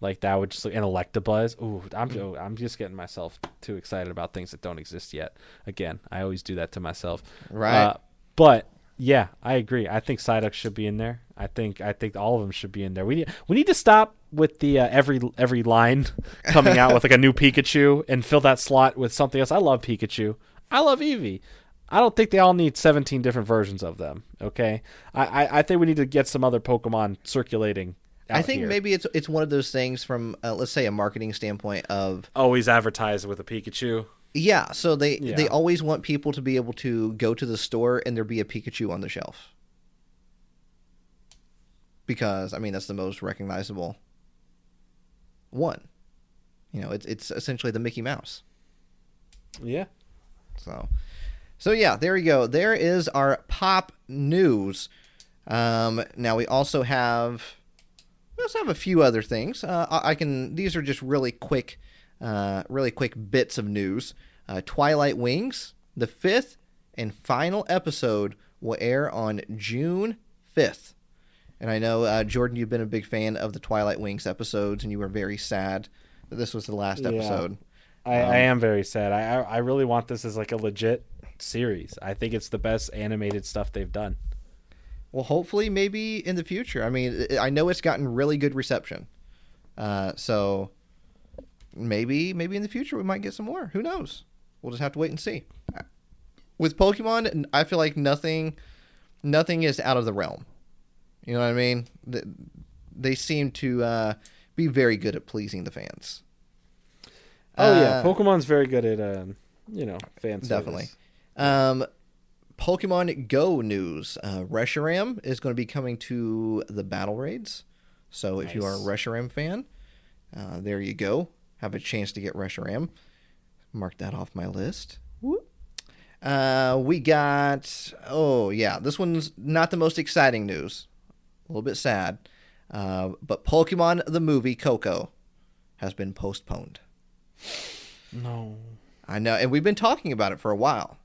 like that would just like, and Electabuzz. Ooh, I'm oh, I'm just getting myself too excited about things that don't exist yet. Again, I always do that to myself. Right. Uh, but yeah, I agree. I think Psyduck should be in there. I think I think all of them should be in there. We need we need to stop with the uh, every every line coming out with like a new Pikachu and fill that slot with something else. I love Pikachu. I love Eevee. I don't think they all need 17 different versions of them. Okay, I I, I think we need to get some other Pokemon circulating. I think here. maybe it's it's one of those things from uh, let's say a marketing standpoint of always advertise with a Pikachu. Yeah. So they they always want people to be able to go to the store and there be a Pikachu on the shelf because I mean that's the most recognizable one. You know, it's it's essentially the Mickey Mouse. Yeah. So, so yeah, there you go. There is our pop news. Um, now we also have we also have a few other things. Uh, I, I can. These are just really quick, uh, really quick bits of news. Uh, Twilight Wings, the fifth and final episode, will air on June fifth. And I know uh, Jordan, you've been a big fan of the Twilight Wings episodes, and you were very sad that this was the last Yeah. episode. I, Um, I am very sad. I, I really want this as like a legit series. I think it's the best animated stuff they've done. Well, hopefully, maybe in the future. I mean, I- I know it's gotten really good reception, uh, so maybe maybe in the future we might get some more. Who knows? We'll just have to wait and see. With Pokemon, I feel like nothing nothing is out of the realm. You know what I mean? They seem to uh, be very good at pleasing the fans. Oh yeah, Uh, Pokemon's very good at um, you know fans. Definitely. Um, Pokemon Go news. Uh, Reshiram is going to be coming to the battle raids. So if you are a Nice. Reshiram fan, uh, there you go. Have a chance to get Reshiram. Mark that off my list. Uh, we got. Oh yeah, this one's not the most exciting news. A little bit sad. Uh, but Pokemon the movie Coco has been postponed. No. I know, and we've been talking about it for a while.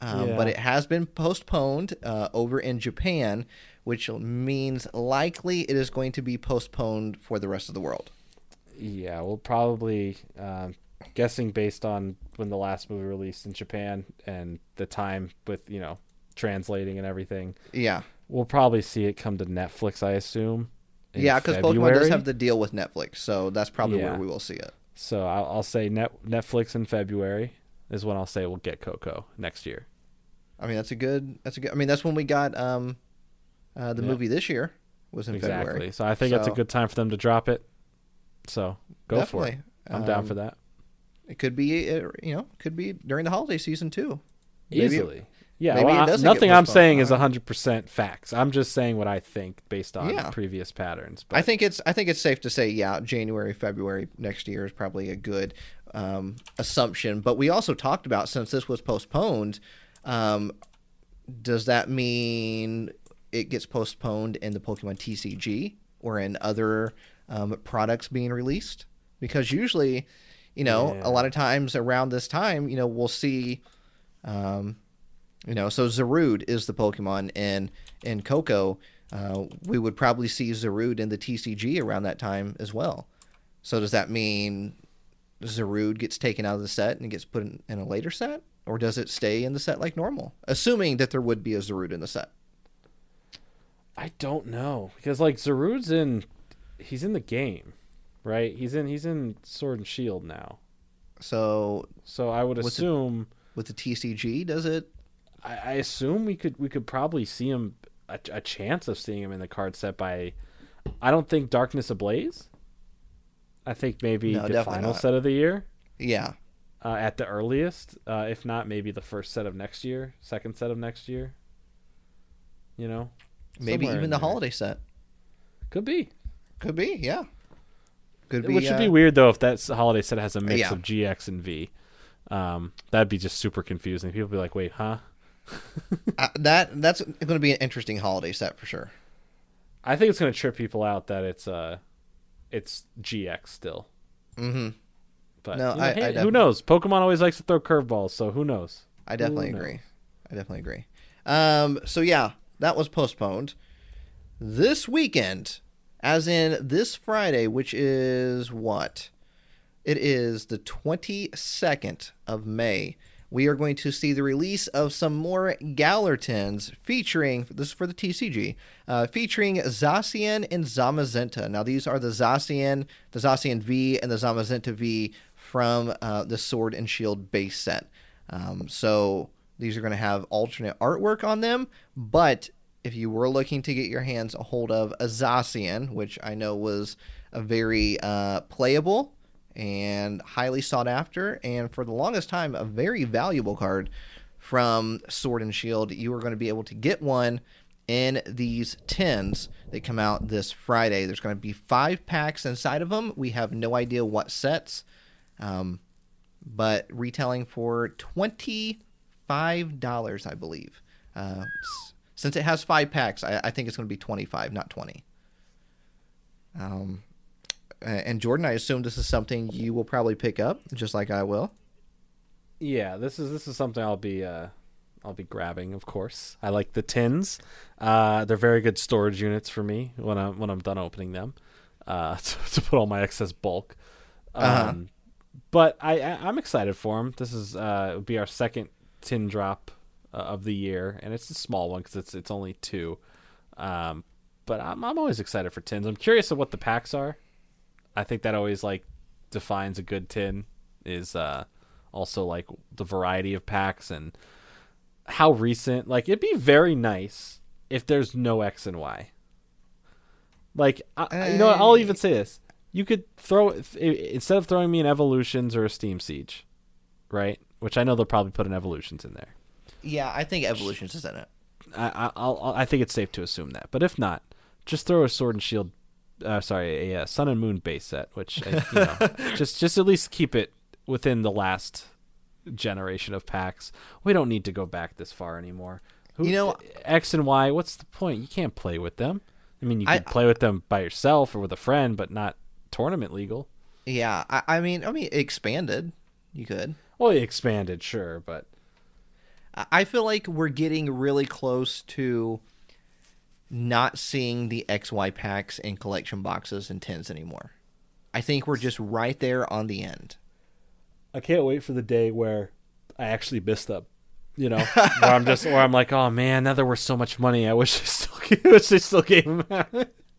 Um, Yeah. But it has been postponed uh, over in Japan, which means likely it is going to be postponed for the rest of the world. Yeah, we'll probably um, guessing based on when the last movie released in Japan and the time with you know translating and everything. Yeah, We'll probably see it come to Netflix, I assume. yeah, because Pokemon does have the deal with Netflix, so that's probably Yeah. where we will see it. So I'll, I'll say net, Netflix in February is when I'll say we'll get Coco next year. I mean, that's a good. That's a good. I mean, that's when we got um, uh, the Yeah. movie this year was in exactly. February. So I think it's a good time for them to drop it. So go for it. I'm down Um, for that. It could be, uh, you know, could be during the holiday season too. maybe it- Easily. yeah. maybe well, it I- nothing I'm saying is 100% facts. I'm just saying what I think based on Yeah. previous patterns. I think it's I think it's safe to say yeah, January, February next year is probably a good um, assumption. But we also talked about since this was postponed, um, does that mean it gets postponed in the Pokemon TCG or in other um, products being released? Because usually, you know, Yeah. a lot of times around this time, you know, we'll see. Um, you know, so Zarude is the Pokemon in in Coco. Uh, we would probably see Zarude in the TCG around that time as well. So does that mean Zarude gets taken out of the set and gets put in, in a later set, or does it stay in the set like normal? Assuming that there would be a Zarude in the set. I don't know because like Zarude's in, he's in the game, right? He's in he's in Sword and Shield now. So So I would What's it- assume with the TCG, does it? I, I assume we could we could probably see him a, a chance of seeing him in the card set by. I don't think Darkness Ablaze. I think maybe No, the final not. set of the year. Yeah. uh, at the earliest. Uh, if not, maybe the first set of next year, second set of next year. You know, Maybe even the there. holiday set. could be. Could be, yeah. Could be. Which would uh, be weird though if that holiday set has a mix Yeah. of GX and V. Um, that'd be just super confusing. People would be like, "Wait, huh?" uh, that that's going to be an interesting holiday set for sure. I think it's gonna trip people out that it's uh, it's GX still. Mm-hmm. But No, you know, I- I def- who knows? Pokemon always likes to throw curveballs, so who knows? I definitely Who agree. I definitely agree. Um, so yeah, that was postponed. This weekend, as in this Friday, which is what? It is the 22nd of May. We are going to see the release of some more Galar tins featuring, this is for the TCG, uh, featuring Zacian and Zamazenta. Now, these are the Zacian, the Zacian V, and the Zamazenta V from uh, the Sword and Shield base set. Um, so these are going to have alternate artwork on them, but if you were looking to get your hands a hold of a Zacian, which I know was a very uh, playable and highly sought after, and for the longest time, a very valuable card from Sword and Shield, you are going to be able to get one in these tins that come out this Friday. There's going to be five packs inside of them. We have no idea what sets. Um, but retailing for twenty five dollars, I believe. Uh, s- since it has five packs, I, I think it's going to be twenty five, not twenty. Um, and Jordan, I assume this is something you will probably pick up, just like I will. Yeah, this is this is something I'll be uh I'll be grabbing, of course. I like the tins. Uh they're very good storage units for me when I'm when I'm done opening them. Uh to, to put all my excess bulk. Um Uh-huh. but I, I I'm excited for them. This is uh would be our second tin drop uh, of the year and it's a small one cuz it's it's only 2. Um but I'm I'm always excited for tins. I'm curious of what the packs are. I think that always like defines a good tin is uh also like the variety of packs and how recent like it'd be very nice if there's no x and y like I, you know i'll even say this you could throw instead of throwing me an evolutions or a steam siege right which i know they'll probably put an evolutions in there Yeah, I think Evolutions is in it. I, I, I'll, I'll- think it's safe to assume that. But if not, just throw a sword and shield. Uh, sorry, a uh, sun and moon base set, which uh, you know, just just at least keep it within the last generation of packs. We don't need to go back this far anymore. Who, You know- X and Y. What's the point? You can't play with them. I mean, you I- play with them by yourself or with a friend, but not tournament legal. Yeah, I, I mean, I mean, expanded. You could. Well, expanded, sure, but I feel like we're getting really close to not seeing the XY packs and collection boxes and tins anymore. I think we're just right there on the end. I can't wait for the day where I actually miss them. You know, where I'm just, where I'm like, oh man, now they're worth so much money. I wish they still, wish they still gave them. out."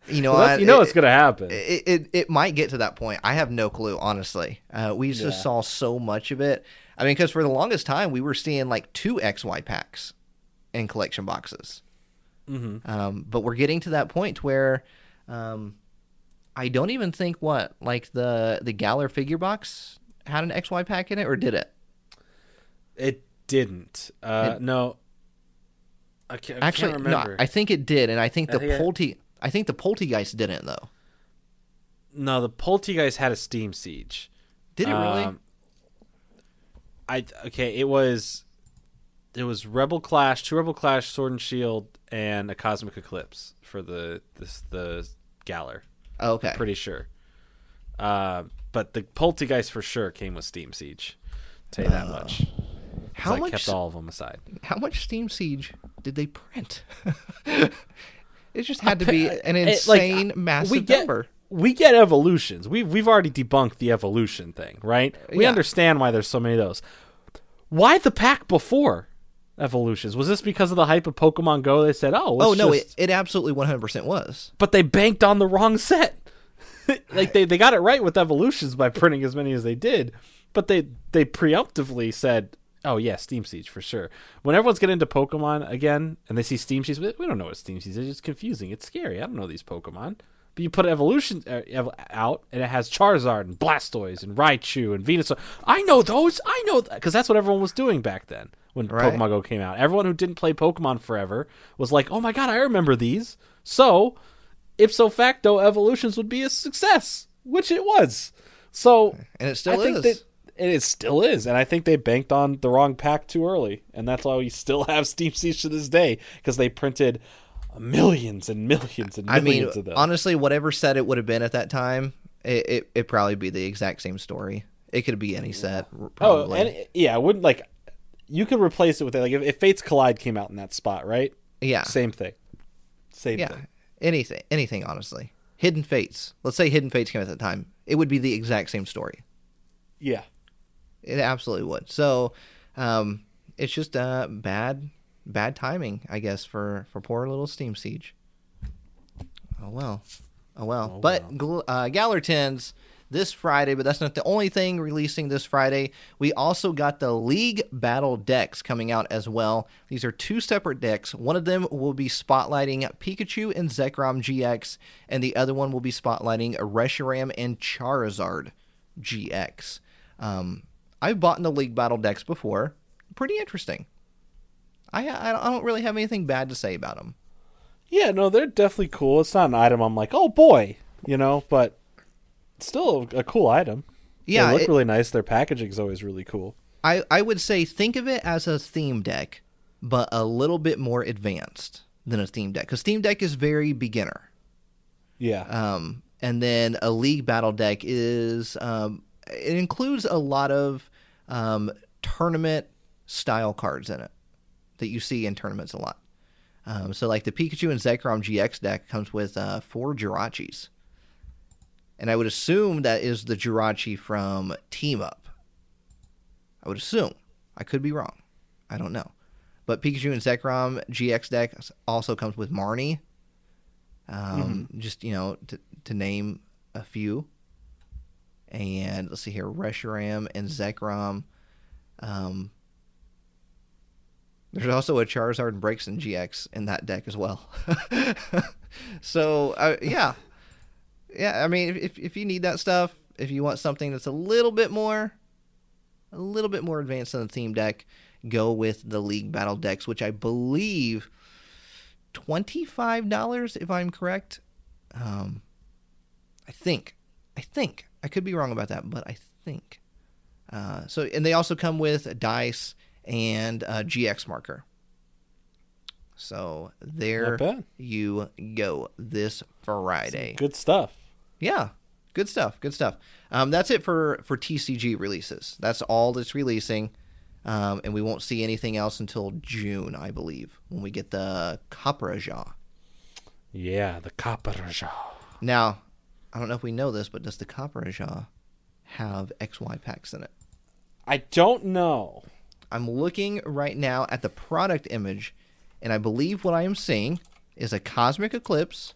You know, Well, I- you know it- it's gonna happen. It, it it might get to that point. I have no clue, honestly. Uh, we just Yeah. saw so much of it. I mean, because for the longest time we were seeing like two XY packs in collection boxes. hmm Um, but we're getting to that point where um, I don't even think what like the the Galar figure box had an XY pack in it, or did it? It didn't. Uh, It- no. I can't, I Actually, can't no. I think it did, and I think I the think I- Polty. I think the Polteageist didn't though. no, the Polteageist had a Steam Siege. Did it really? Um, I okay. It was it was Rebel Clash, two Rebel Clash, Sword and Shield, and a Cosmic Eclipse for the this the Galar. Oh, okay. Pretty sure. Uh, but the Polteageist for sure came with Steam Siege. Tell you that much. 'Cause How I much? kept all of them aside. How much Steam Siege did they print? it just had to be an It- like, insane, massive we get number. We get evolutions. We've we've already debunked the evolution thing, right? We Yeah. understand why there's so many of those. Why the pack before? evolutions? Was this because of the hype of Pokemon Go? They said, "Oh, Oh no, just- it, it absolutely 100% was. but they banked on the wrong set. like they, they got it right with evolutions by printing as many as they did, but they they preemptively said, "Oh yeah, Steam Siege for sure." When everyone's getting into Pokemon again and they see Steam Siege, we we don't know what Steam Siege is. It's confusing. It's scary. I don't know these Pokemon. But you put evolution uh, out, and it has Charizard and Blastoise and Raichu and Venusaur. I know those. I know because that's what everyone was doing back then when Right. Pokemon Go came out. Everyone who didn't play Pokemon forever was like, "Oh my god, I remember these." So ipso facto evolutions would be a success which it was so And it still I think is. that and it still is and i think they banked on the wrong pack too early and that's why we still have steam siege to this day because they printed millions and millions and I millions mean, of them honestly, whatever set it would have been at that time, it, it it'd probably be the exact same story. It could be any set, r- oh and it- yeah i wouldn't like you could replace it with it. like if, if fates collide came out in that spot right yeah, same thing same yeah, thing anything, anything. Honestly, Hidden Fates. Let's say Hidden Fates came out at the time. It would be the exact same story. yeah It absolutely would. So, um, it's just uh, bad, bad timing, I guess, for for poor little Steam Siege. Oh well, oh well. Oh, but gl- uh, Galar tins this Friday, but that's not the only thing releasing this Friday. We also got the League Battle decks coming out as well. These are two separate decks. One of them will be spotlighting Pikachu and Zekrom GX, and the other one will be spotlighting Reshiram and Charizard GX. Um, I've bought in the League Battle decks before. Pretty interesting. I, I don't really have anything bad to say about them. yeah no they're definitely cool it's not an item i'm like oh boy you know but still a, a cool item Yeah, they look it- really nice their packaging is always really cool I, I would say think of it as a theme deck, but a little bit more advanced than a theme deck. Because theme deck is very beginner. yeah Um, and then a league battle deck is um, it includes a lot of um, tournament style cards in it that you see in tournaments a lot. Um, so like the Pikachu and Zekrom GX deck comes with uh, four Jirachis. And I would assume that is the Jirachi from Team Up. I would assume. I could be wrong. I don't know. But Pikachu and Zekrom GX deck also comes with Marnie. Um, Just, you know, to, to name a few. And let's see here Reshiram and Zekrom. Um, there's also a Charizard and Braixen GX in that deck as well. so, uh, yeah. Yeah, I mean, if, if you need that stuff, if you want something that's a little bit more, a little bit more advanced than the theme deck, go with the League Battle decks, which I believe twenty-five dollars, if I'm correct. Um, I think, I think I could be wrong about that, but I think. Uh, so, and they also come with dice and uh, GX marker. So there you go this Friday. Good stuff. Yeah, good stuff. Good stuff. Um, that's it for for TCG releases. That's all that's releasing, um, and we won't see anything else until June, I believe, when we get the Copperajah. Yeah, the Copperajah. Now, I don't know if we know this, but does the Copperajah have XY packs in it? I don't know. I'm looking right now at the product image, and I believe what I am seeing is a Cosmic Eclipse,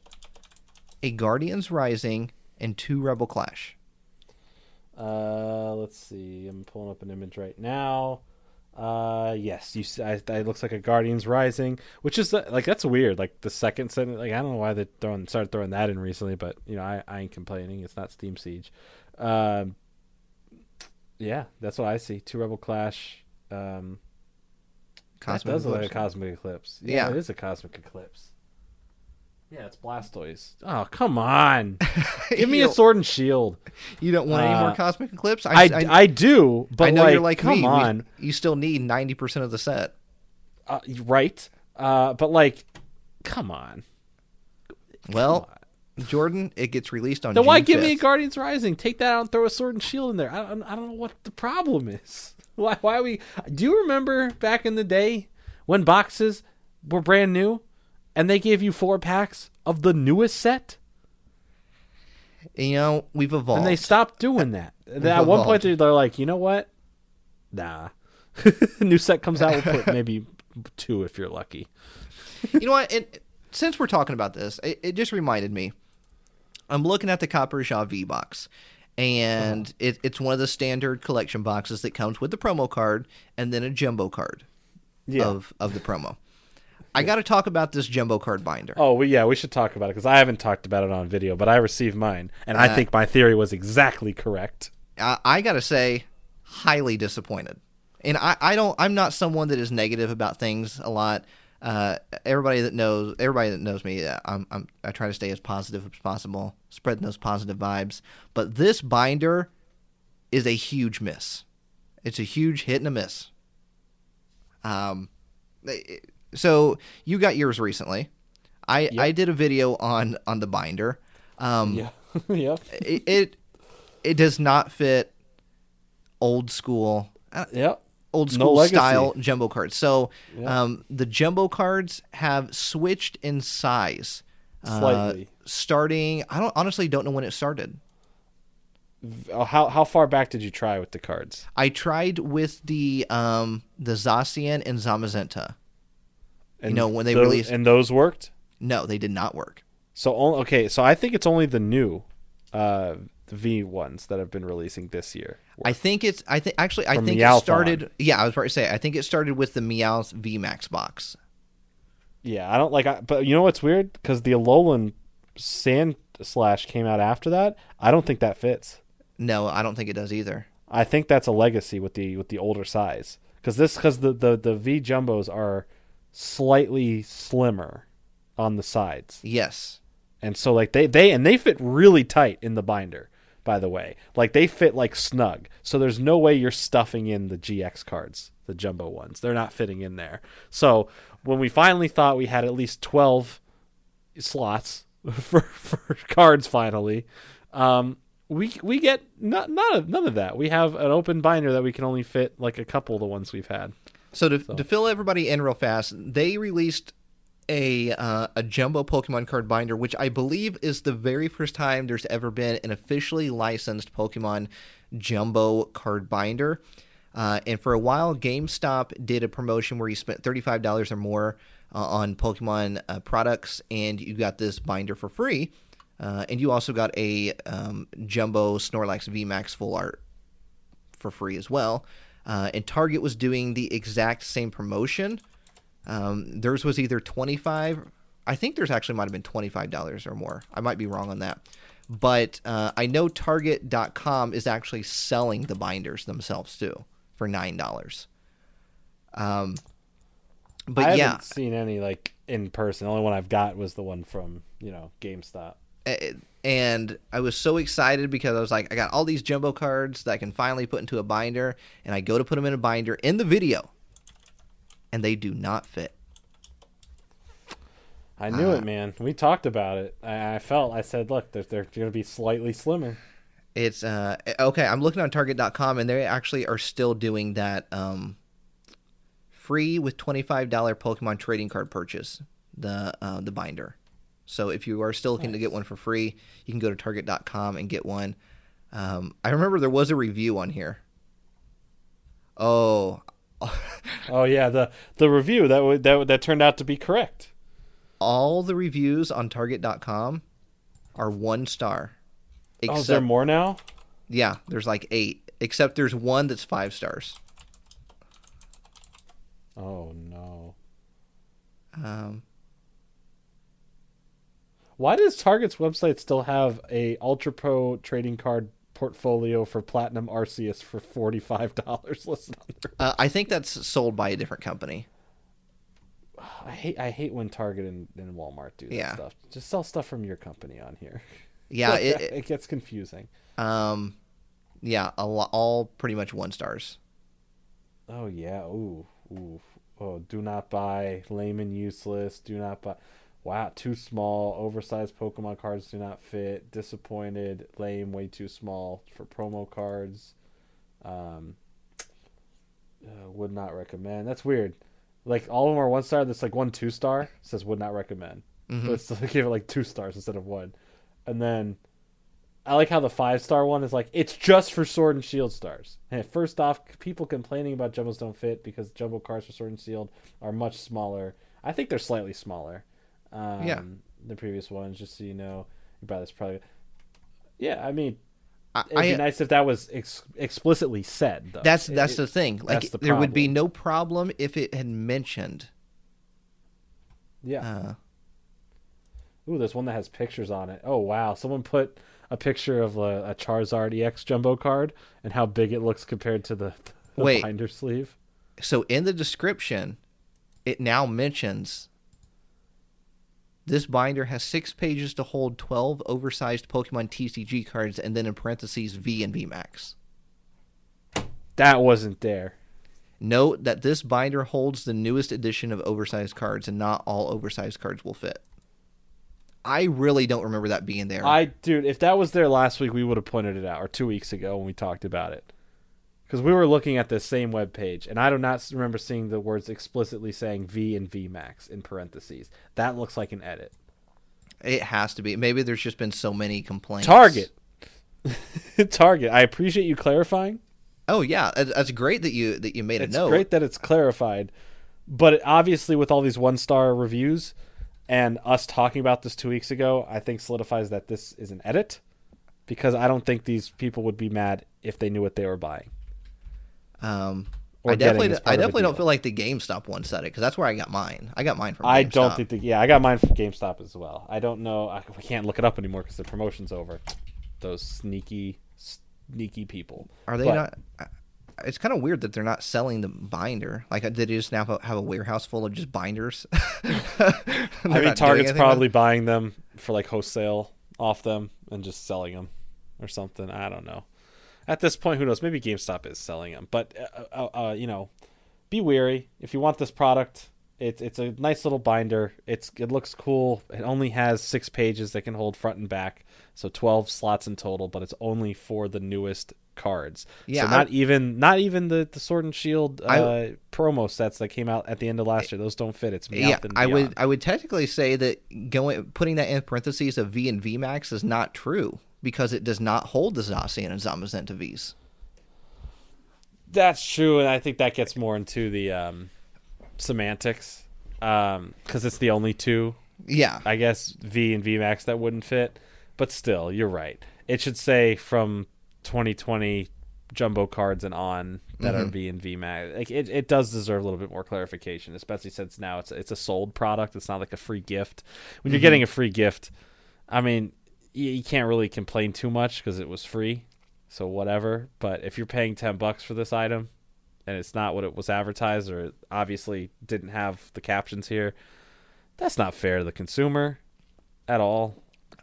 a Guardians Rising, and two Rebel Clash. Uh, let's see. I'm pulling up an image right now. Uh, yes, you. See, I, it looks like a Guardians Rising, which is like that's weird. Like the second set, like I don't know why they throwing started throwing that in recently, but you know I, I ain't complaining. It's not Steam Siege. Um, yeah, that's what I see. Two Rebel Clash. Um, Cosmic that does look like a Cosmic Eclipse. Yeah, Yeah. it is a Cosmic Eclipse. Yeah, it's Blastoise. Oh come on, give me a Sword and Shield. You don't want any more Uh, Cosmic Eclipse? I, I, do, but I know like, you're like come me. We- on, you still need ninety percent of the set. uh, right? Uh, but like, come on. Well, Jordan, it gets released on. Then why June give me a Guardians Rising? Take that out and throw a Sword and Shield in there. I don't, I don't know what the problem is. Why? Why we? Do you remember back in the day when boxes were brand new, and they gave you four packs of the newest set, You know, we've evolved. and they stopped doing that. At one point, they're they're like, you know what? Nah. New set comes out. We'll put maybe two if you're lucky. you know what? It, since we're talking about this, it, it just reminded me. I'm looking at the Copperajah V box, and Uh-huh. it, it's one of the standard collection boxes that comes with the promo card and then a jumbo card Yeah. of of the promo. I got to talk about this jumbo card binder. Oh, well, yeah, we should talk about it because I haven't talked about it on video, but I received mine, and I Uh, think my theory was exactly correct. I, I got to say, highly disappointed. And I, I don't. I'm not someone that is negative about things a lot. Uh, everybody that knows, everybody that knows me, uh, I'm, I'm, I try to stay as positive as possible, spreading those positive vibes. But this binder is a huge miss. It's a huge hit and a miss. Um, so you got yours recently. I, I did a video on on the binder. Um, Yeah. yep. it, it it does not fit old school uh, Yep. Old school legacy. style jumbo cards. So Yeah. um, the jumbo cards have switched in size. uh, Slightly. starting, I don't honestly don't know when it started. Oh, How how far back did you try with the cards? I tried with the um, the Zacian and Zamazenta. And know, when they those- released- and those worked. No, they did not work. So okay, so I think it's only the new uh, V ones that have been releasing this year. I think it's. I think actually. I From think it started. Yeah, I was about to say. I think it started with the Meowth VMAX box. Yeah, I don't like. I, but you know what's weird? Because the Alolan Sand Slash came out after that. I don't think that fits. No, I don't think it does either. I think that's a legacy with the with the older size. Because this because the, the the V jumbos are slightly slimmer on the sides, Yes. and so like they they and they fit really tight in the binder. By the way, like they fit like snug. So there's no way you're stuffing in the GX cards, the jumbo ones. They're not fitting in there. So when we finally thought we had at least twelve slots for, for cards finally um we we get not none of none of that we have an open binder that we can only fit like a couple of the ones we've had So to, to fill everybody in real fast, they released a uh, a jumbo Pokemon card binder, which I believe is the very first time there's ever been an officially licensed Pokemon jumbo card binder. Uh, and for a while, GameStop did a promotion where you spent thirty five dollars or more uh, on Pokemon uh, products, and you got this binder for free. Uh, and you also got a um, jumbo Snorlax VMAX full art for free as well. Uh, and Target was doing the exact same promotion. Um, theirs was either twenty five. I think theirs actually might have been twenty five dollars or more. I might be wrong on that, but uh, I know Target.com is actually selling the binders themselves too for nine dollars. Um, but i yeah, haven't seen any like in person the only one i've got was the one from you know gamestop and I was so excited because I was like, I got all these jumbo cards that I can finally put into a binder, and I go to put them in a binder in the video, and they do not fit. i knew Uh, it man we talked about it i, I felt i said look they're, they're going to be slightly slimmer It's uh okay. I'm looking on Target.com, and they actually are still doing that um, free with twenty five dollar Pokemon trading card purchase. The uh, the binder. So if you are still looking to get one for free, you can go to Target.com and get one. Um, I remember there was a review on here. Oh, oh yeah the the review that would that, that turned out to be correct all the reviews on Target.com are one star. oh is there more now yeah, there's like eight. Except there's one that's five stars. oh no Um, Why does Target's website still have a Ultra Pro trading card portfolio for Platinum Arceus for forty five dollars listed on there? uh, I think that's sold by a different company. I hate I hate when Target and, and Walmart do that Yeah. stuff. Just sell stuff from your company on here. Yeah, it, it, it- gets confusing. um, yeah, a lo- all pretty much one stars. Oh yeah, ooh, ooh. Oh, do not buy, lame and useless. Do not buy. Wow, too small, oversized Pokemon cards do not fit. Disappointed, lame, way too small for promo cards. Um, uh, would not recommend. That's weird. Like all of them are one star. That's like one two star. Says would not recommend. Mhm. But still give it like two stars instead of one. And then I like how the five star one is like it's just for Sword and Shield stars. And first off, people complaining about jumbos don't fit because jumbo cards for Sword and Shield are much smaller. I think they're slightly smaller. Um, Yeah. The previous ones, just so you know, your brother's probably. Yeah, I mean, I, it'd be I- nice if that was ex- explicitly said. Though. that's It- that's it- the thing. Like the there would be no problem if it had mentioned. yeah. Uh, Ooh, there's one that has pictures on it. Oh wow, someone put a picture of a, a Charizard EX jumbo card and how big it looks compared to the, the Wait. binder sleeve. so in the description, it now mentions this binder has six pages to hold twelve oversized Pokemon TCG cards, and then in parentheses V and V Max. That wasn't there. Note that this binder holds the newest edition of oversized cards, and not all oversized cards will fit. I really don't remember that being there. I dude, if that was there last week, we would have pointed it out, or two weeks ago when we talked about it, because we were looking at the same web page, and I do not remember seeing the words explicitly saying V and V Max in parentheses. That looks like an edit. it has to be. Maybe there's just been so many complaints. Target. Target. I appreciate you clarifying. Oh yeah, that's great that you that you made a it's note. great that it's clarified but it, obviously with all these one star reviews and us talking about this two weeks ago i think solidifies that this is an edit because i don't think these people would be mad if they knew what they were buying Um, I definitely, getting as part I definitely don't feel like the GameStop one said it because that's where I got mine. I got mine from. i don't think the, yeah i got mine from gamestop as well i don't know I, we can't look it up anymore because the promotion's over those sneaky sneaky people Are they But- not? It's kind of weird that they're not selling the binder. Like, did they just now have a- have a warehouse full of just binders? i mean target's probably buying them for like wholesale off them and just selling them or something i don't know at this point who knows? Maybe gamestop is selling them. But uh, uh, uh, you know be wary. If you want this product it's it's a nice little binder. It's it looks cool. It only has six pages that can hold front and back. So 12 slots in total but it's only for the newest cards. Yeah, so I- not even not even the the sword and shield uh, I- promo sets that came out at the end of last year. Those don't fit. It's Yeah, and I would I would technically say that going putting that in parentheses of V and V Max is not true because it does not hold the Zacian and Zamazenta Vs. That's true, and I think that gets more into the um, semantics um, because it's the only two, Yeah, I guess, V and VMAX that wouldn't fit. But still, you're right. It should say from 2020 jumbo cards and on that are mm-hmm. V and VMAX. Like it, it does deserve a little bit more clarification, especially since now it's it's a sold product. It's not like a free gift. When you're mm-hmm. getting a free gift, I mean, you, you can't really complain too much because it was free. So whatever. But if you're paying ten bucks for this item, and it's not what it was advertised, or it obviously didn't have the captions here, that's not fair to the consumer at all.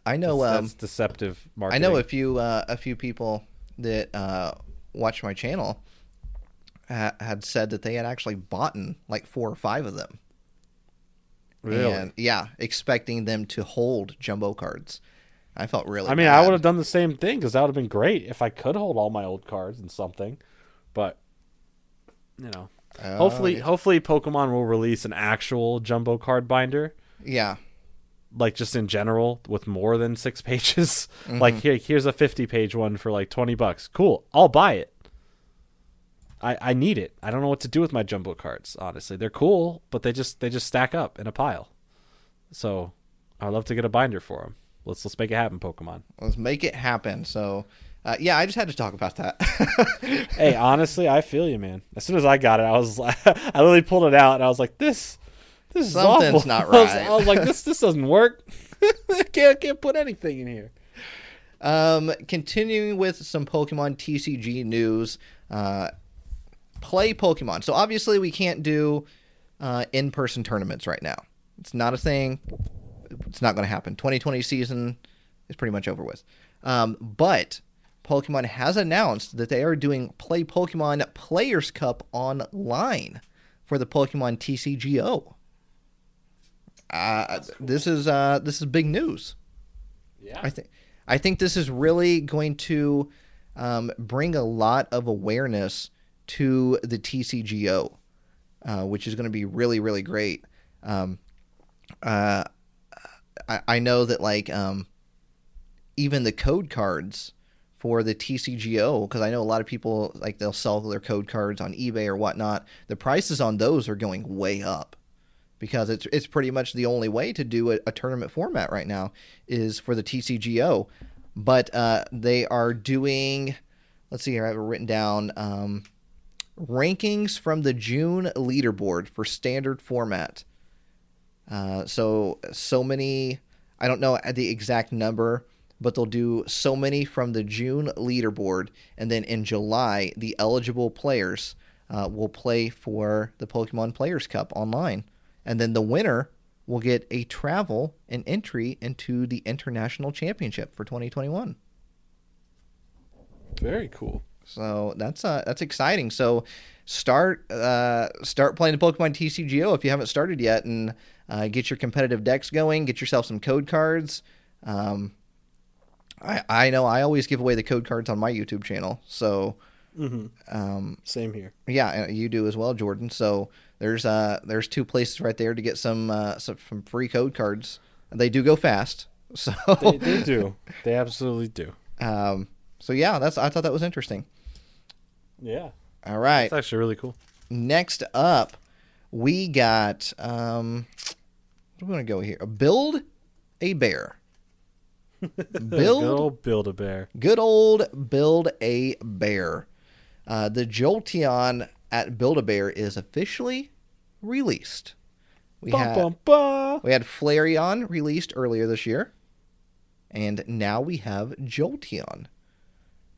I know. That's, um, that's deceptive I know a few uh, a few people that uh, watch my channel ha- had said that they had actually bought like four or five of them. Really? And yeah, expecting them to hold jumbo cards. I felt really. I mean, I would have done the same thing because that would have been great if I could hold all my old cards and something. But you know, Uh, hopefully, hopefully, Pokemon will release an actual jumbo card binder, Yeah. like just in general, with more than six pages. Mm-hmm. Like here, here's a fifty-page one for like twenty bucks. Cool, I'll buy it. I I need it. I don't know what to do with my jumbo cards. Honestly, they're cool, but they just they just stack up in a pile. So I'd love to get a binder for them. Let's let's make it happen, Pokemon. Let's make it happen. So, uh, yeah, I just had to talk about that. hey, honestly, I feel you, man. As soon as I got it, I was like, I literally pulled it out and I was like, this, this is Something's awful. not I was- right. I was, like, this, this doesn't work. I can't, can't put anything in here. Um, continuing with some Pokemon TCG news. Uh, play Pokemon. So obviously we can't do uh, in-person tournaments right now. It's not a thing. It's not going to happen. 2020 season is pretty much over with. Um, but Pokemon has announced that they are doing Play Pokemon Players Cup online for the Pokemon TCGO. Uh, This is uh, this is big news. Yeah. I think I think this is really going to um, bring a lot of awareness to the TCGO, uh, which is going to be really really great. Um, uh, I, I know that like um, even the code cards for the TCGO because I know a lot of people like they'll sell their code cards on eBay or whatnot. The prices on those are going way up because it's it's pretty much the only way to do a, a tournament format right now is for the TCGO. But uh, they are doing. Let's see here. I have it written down. Um, rankings from the June leaderboard for standard format. Uh, so so many. I don't know the exact number, but they'll do so many from the June leaderboard, and then in July, the eligible players uh, will play for the Pokemon Players Cup online, and then the winner will get a travel and entry into the International Championship for 2021. Very cool. So that's uh, that's exciting. So start uh, start playing the Pokemon TCGO if you haven't started yet, and uh, get your competitive decks going. Get yourself some code cards. Um, I I know I always give away the code cards on my YouTube channel. So Mm-hmm. um, Same here. yeah, uh, you do as well, Jordan. So there's uh there's two places right there to get some uh, some, some free code cards. They do go fast. So They, they do. They absolutely do. um, so yeah, that's I thought that was interesting. Yeah. All right. It's actually really cool. Next up, we got um, do we want to go here? Build a bear. Build Good old Build a Bear. good old build a bear. Uh, the Jolteon at Build a Bear is officially released. We Bum, had bum, bum. we had Flareon released earlier this year, and now we have Jolteon,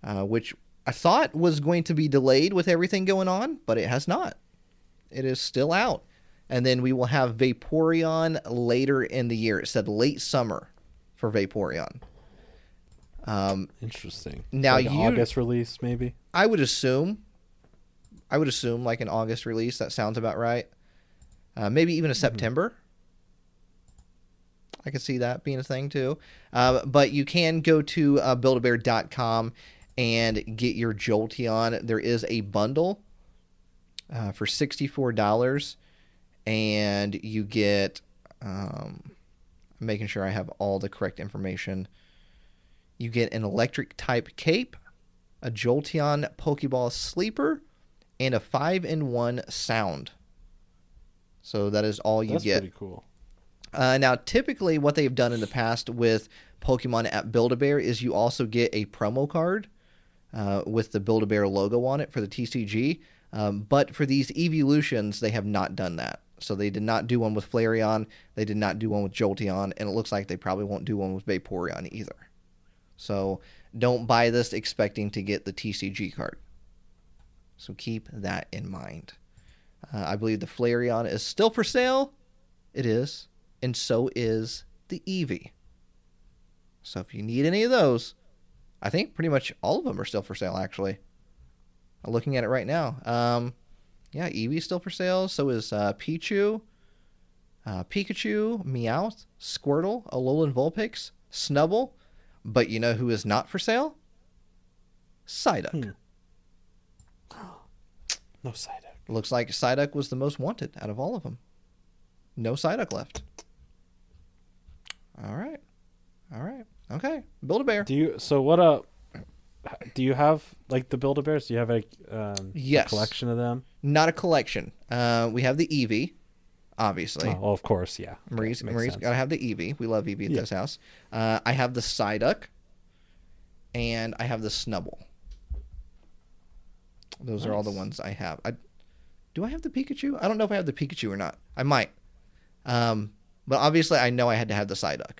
uh, which I thought was going to be delayed with everything going on, but it has not. It is still out. And then we will have Vaporeon later in the year. It said late summer for Vaporeon. Um, Interesting. Now like you- August release maybe. I would assume, I would assume like an August release. That sounds about right. Uh, maybe even a September. I could see that being a thing too. Uh, but you can go to uh, buildabear.com and get your Jolteon. There is a bundle uh, for $64, and you get, um, making sure I have all the correct information. You get an electric type cape, a Jolteon Pokeball sleeper, and a 5 in 1 sound. So that is all you That's get. pretty cool. Uh, now, typically, what they've done in the past with Pokemon at Build a Bear is you also get a promo card uh, with the Build a Bear logo on it for the TCG. Um, but for these evolutions, they have not done that. So they did not do one with Flareon, they did not do one with Jolteon, and it looks like they probably won't do one with Vaporeon either. So don't buy this expecting to get the TCG card. So keep that in mind. Uh, I believe the Flareon is still for sale. It is. And so is the Eevee. So if you need any of those, I think pretty much all of them are still for sale, actually. I'm looking at it right now. Um, yeah, Eevee's still for sale. So is uh, Pichu, uh, Pikachu, Meowth, Squirtle, Alolan Vulpix, Snubbull. But you know who is not for sale? Psyduck. Hmm. No Psyduck. Looks like Psyduck was the most wanted out of all of them. No Psyduck left. All right. All right. Okay. Build a bear. Do you so what uh do you have like the Build a Bears? Do you have a um a collection of them? Not a collection. Uh, we have the Eevee, obviously. Oh, well, of course, yeah. Marie's, makes Marie's sense. got to have the Eevee. We love Eevee at Yeah. this house. Uh, I have the Psyduck, and I have the Snubbull. Those are all the ones I have. I, do I have the Pikachu? I don't know if I have the Pikachu or not. I might. Um, but obviously, I know I had to have the Psyduck.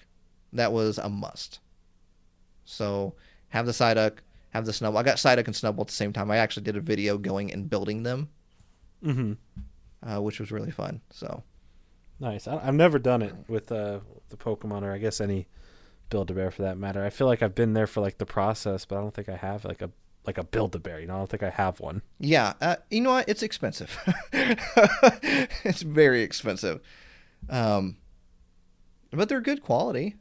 That was a must. So have the Psyduck, have the Snubbull. I got Psyduck and Snubbull at the same time. I actually did a video going and building them, Mhm. uh, which was really fun. So Nice. I, I've never done it with uh the Pokemon or I guess any Build a Bear for that matter. I feel like I've been there for like the process, but I don't think I have like a like a Build a Bear. You know, I don't think I have one. Yeah, uh, you know what? It's expensive. it's very expensive, um, but they're good quality,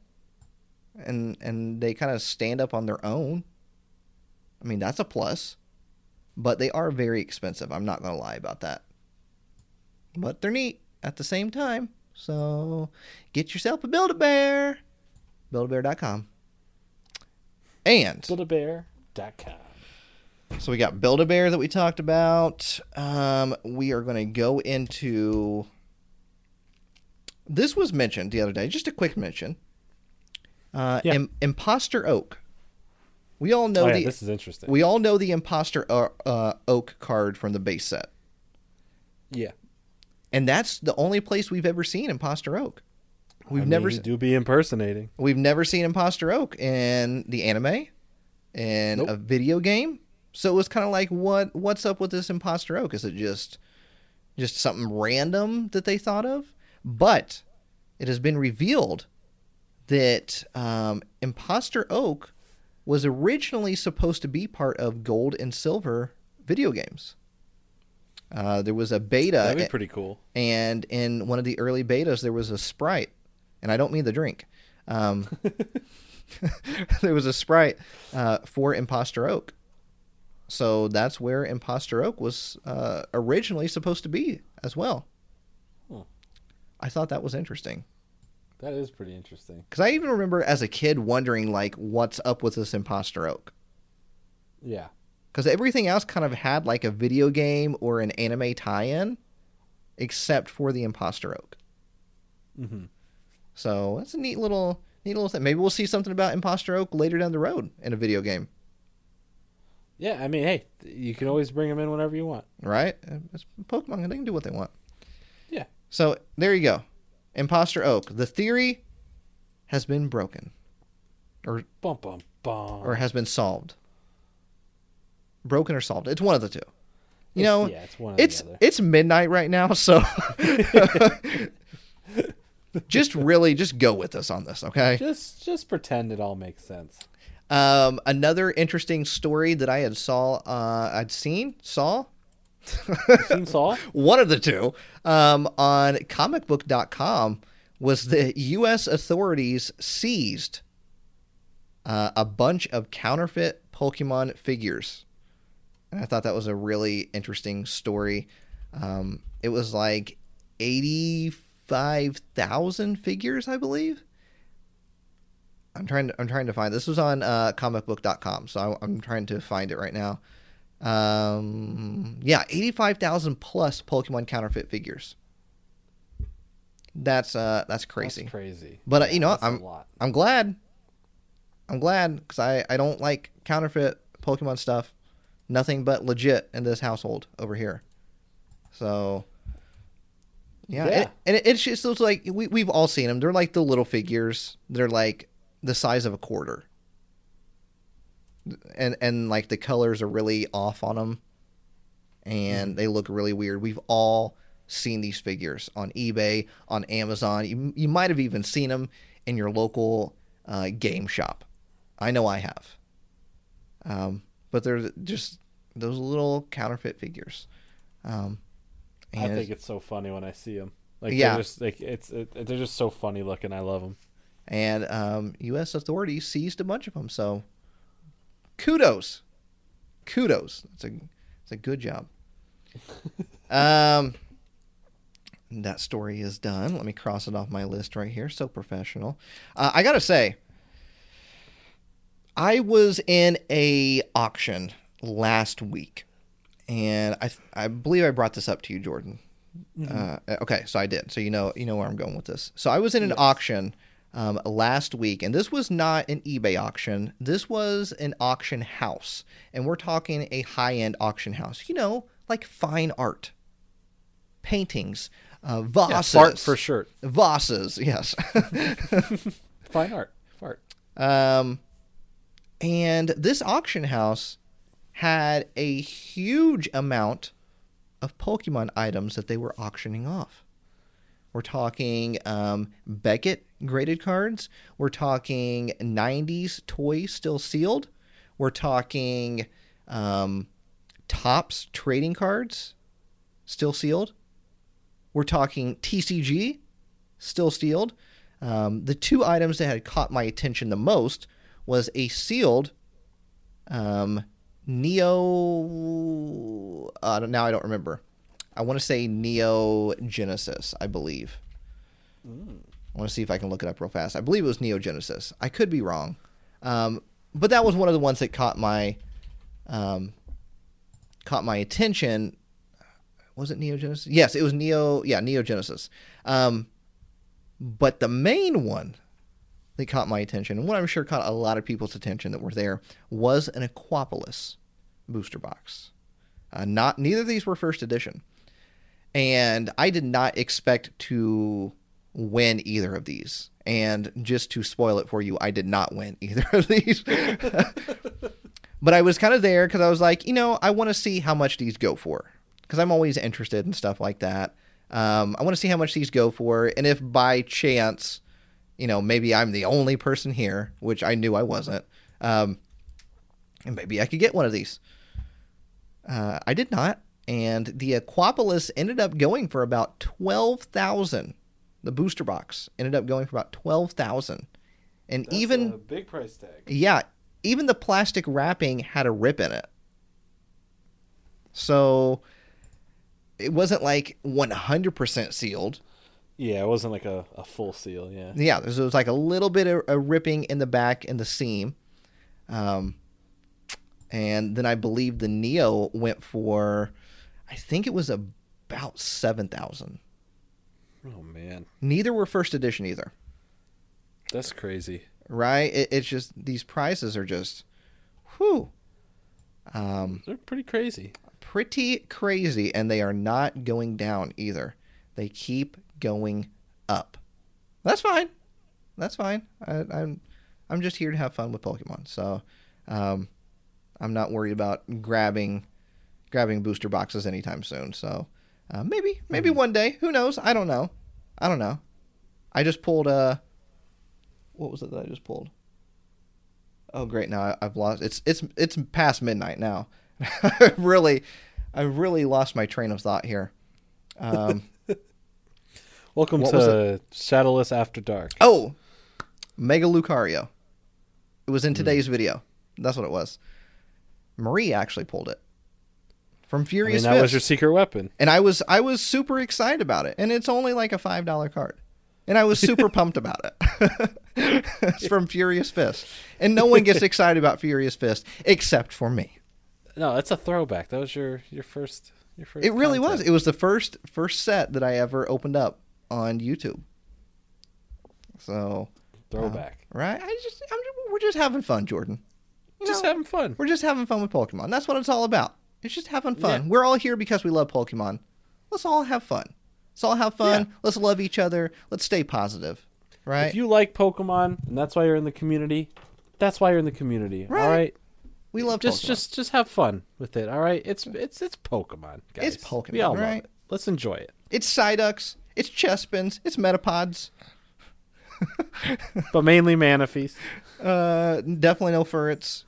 and and they kind of stand up on their own. I mean, that's a plus, but they are very expensive. I'm not gonna lie about that. But they're neat at the same time. So get yourself a Build a Bear. Buildabear.com. And Build-A-Bear.com. so we got Build a Bear that we talked about. Um, we are going to go into. This was mentioned the other day. Just a quick mention. Uh, Yeah. Im- Imposter Oak. We all know Oh, yeah, the this is interesting. we all know the Imposter uh, uh, Oak card from the base set, yeah. and that's the only place we've ever seen Imposter Oak. We've I never mean, do be impersonating. We've never seen Imposter Oak in the anime, in Nope. a video game. So it was kind of like, what what's up with this Imposter Oak? Is it just just something random that they thought of? But it has been revealed that um, Imposter Oak was originally supposed to be part of Gold and Silver video games. Uh, there was a beta, That'd be pretty cool. and in one of the early betas there was a sprite and i don't mean the drink um, there was a sprite uh, for imposter oak so that's where imposter oak was uh, originally supposed to be as well Hmm. i thought that was interesting That is pretty interesting. because i even remember as a kid wondering like what's up with this imposter oak Yeah. because everything else kind of had like a video game or an anime tie-in except for the imposter oak Mm-hmm. So that's a neat little neat little thing. Maybe we'll see something about Imposter Oak later down the road in a video game, Yeah, I mean, hey, you can always bring them in whenever you want. right? It's Pokemon; and they can do what they want. Yeah. So there you go, Imposter Oak. The theory has been broken, or Bum bum bum. or has been solved. Broken or solved? It's one of the two. You It's- know, yeah, it's one it's it's midnight right now, so just really just go with us on this, okay? Just just pretend it all makes sense. Um, another interesting story that I had saw, uh, I'd seen, saw, Seen Saw? one of the two, um, on comicbook.com was the U.S. authorities seized uh, a bunch of counterfeit Pokemon figures. And I thought that was a really interesting story. Um, it was like 85,000 figures, I believe. I'm trying to I'm trying to find this was on uh, comicbook.com, so I, I'm trying to find it right now. Um, yeah, 85,000 plus Pokemon counterfeit figures. That's uh that's crazy. That's crazy. But, uh, you know, That's a I'm- lot. I'm glad. I'm glad because I, I don't like counterfeit Pokemon stuff. Nothing but legit in this household over here. So, yeah. Yeah. It, and it, it's just those like, we, we've all seen them. They're like the little figures. They're like the size of a quarter. And, and like the colors are really off on them. And they look really weird. We've all seen these figures on eBay, on Amazon. You, you might have even seen them in your local uh, game shop. I know I have. Um, but they're just those little counterfeit figures. Um, I think it's so funny when I see them. Like Yeah. they're just like it's it, they're just so funny looking. I love them. and um, U.S. authorities seized a bunch of them. So kudos, kudos. That's a it's a good job. um, that story is done. Let me cross it off my list right here. So professional. Uh, I gotta say, I was in a auction last week, and I I believe I brought this up to you, Jordan. Uh, okay, so I did. So you know you know where I'm going with this. So I was in an Yes. auction um, last week, and this was not an eBay auction. This was an auction house, and we're talking a high end auction house. You know, like fine art, paintings, uh, Yeah, vases, fart for shirt. vases. Yes. Fine art. Fart. Um, and this auction house had a huge amount of Pokemon items that they were auctioning off. We're talking um, Beckett graded cards. We're talking 90s toys still sealed. We're talking um, Topps trading cards still sealed. We're talking TCG still sealed. Um, the two items that had caught my attention the most was a sealed um, Neo. Uh, now I don't remember. I want to say Neo Genesis, I believe. I want to see if I can look it up real fast. I believe it was Neo Genesis. I could be wrong. Um, but that was one of the ones that caught my um, caught my attention. Was it Neo Genesis? Yes, it was Neo. Yeah, Neo Genesis. Um, but the main one that caught my attention, and what I'm sure caught a lot of people's attention that were there, was an Aquapolis booster box. Uh, not neither of these were first edition, and I did not expect to win either of these. And just to spoil it for you, I did not win either of these. but I was kind of there because I was like, you know, I want to see how much these go for because I'm always interested in stuff like that. Um, I want to see how much these go for, and if by chance, you know, maybe I'm the only person here, which I knew I wasn't, um, and maybe I could get one of these. Uh, I did not, and the Aquapolis ended up going for about twelve thousand. The booster box ended up going for about twelve thousand, and That's even a big price tag. yeah, even the plastic wrapping had a rip in it. So it wasn't like 100% sealed. Yeah, it wasn't like a, a full seal. Yeah. Yeah, there was like a little bit of a ripping in the back in the seam. Um, and then I believe the Neo went for, I think it was about 7,000. Oh man, Neither were first edition either, that's crazy. right? It, it's just, these prices are just, whew. Um, They're pretty crazy. pretty crazy, and they are not going down either. They keep going up. That's fine. That's fine. I, I'm I'm just here to have fun with Pokemon, so um, I'm not worried about grabbing grabbing booster boxes anytime soon. So uh, maybe maybe one day. Who knows? I don't know. I don't know. I just pulled a. What was it that I just pulled? Oh great! Now I, I've lost. It's it's it's past midnight now. I've really, I've really lost my train of thought here. Um, Welcome What to Shadowless After Dark. oh, Mega Lucario. It was in today's video. That's what it was. Marie actually pulled it from I mean, Furious that was your secret weapon. and I was I was super excited about it. And it's only like a five dollar card. And I was super pumped about it. it's from Furious Fist. And no one gets excited about Furious Fist except for me. No, that's a throwback. That was your your first your first. It really was. It was the first first set that I ever opened up on YouTube. So throwback. Uh, right, I just I'm, we're just having fun, Jordan. You Just know, having fun. we're just having fun with Pokemon. That's what it's all about. It's just having fun. Yeah. We're all here because we love Pokemon. Let's all have fun. Let's all have fun. Yeah. Let's love each other. Let's stay positive. Right? If you like Pokemon and that's why you're in the community, that's why you're in the community. Right. All right. we love Just Pokemon. just just have fun with it. All right. It's it's it's Pokemon. Guys. It's Pokemon, We all love right? it. Let's enjoy it. it's Psyducks. It's Chespins. It's Metapods. But mainly Manaphy's. Uh, definitely no Furrets.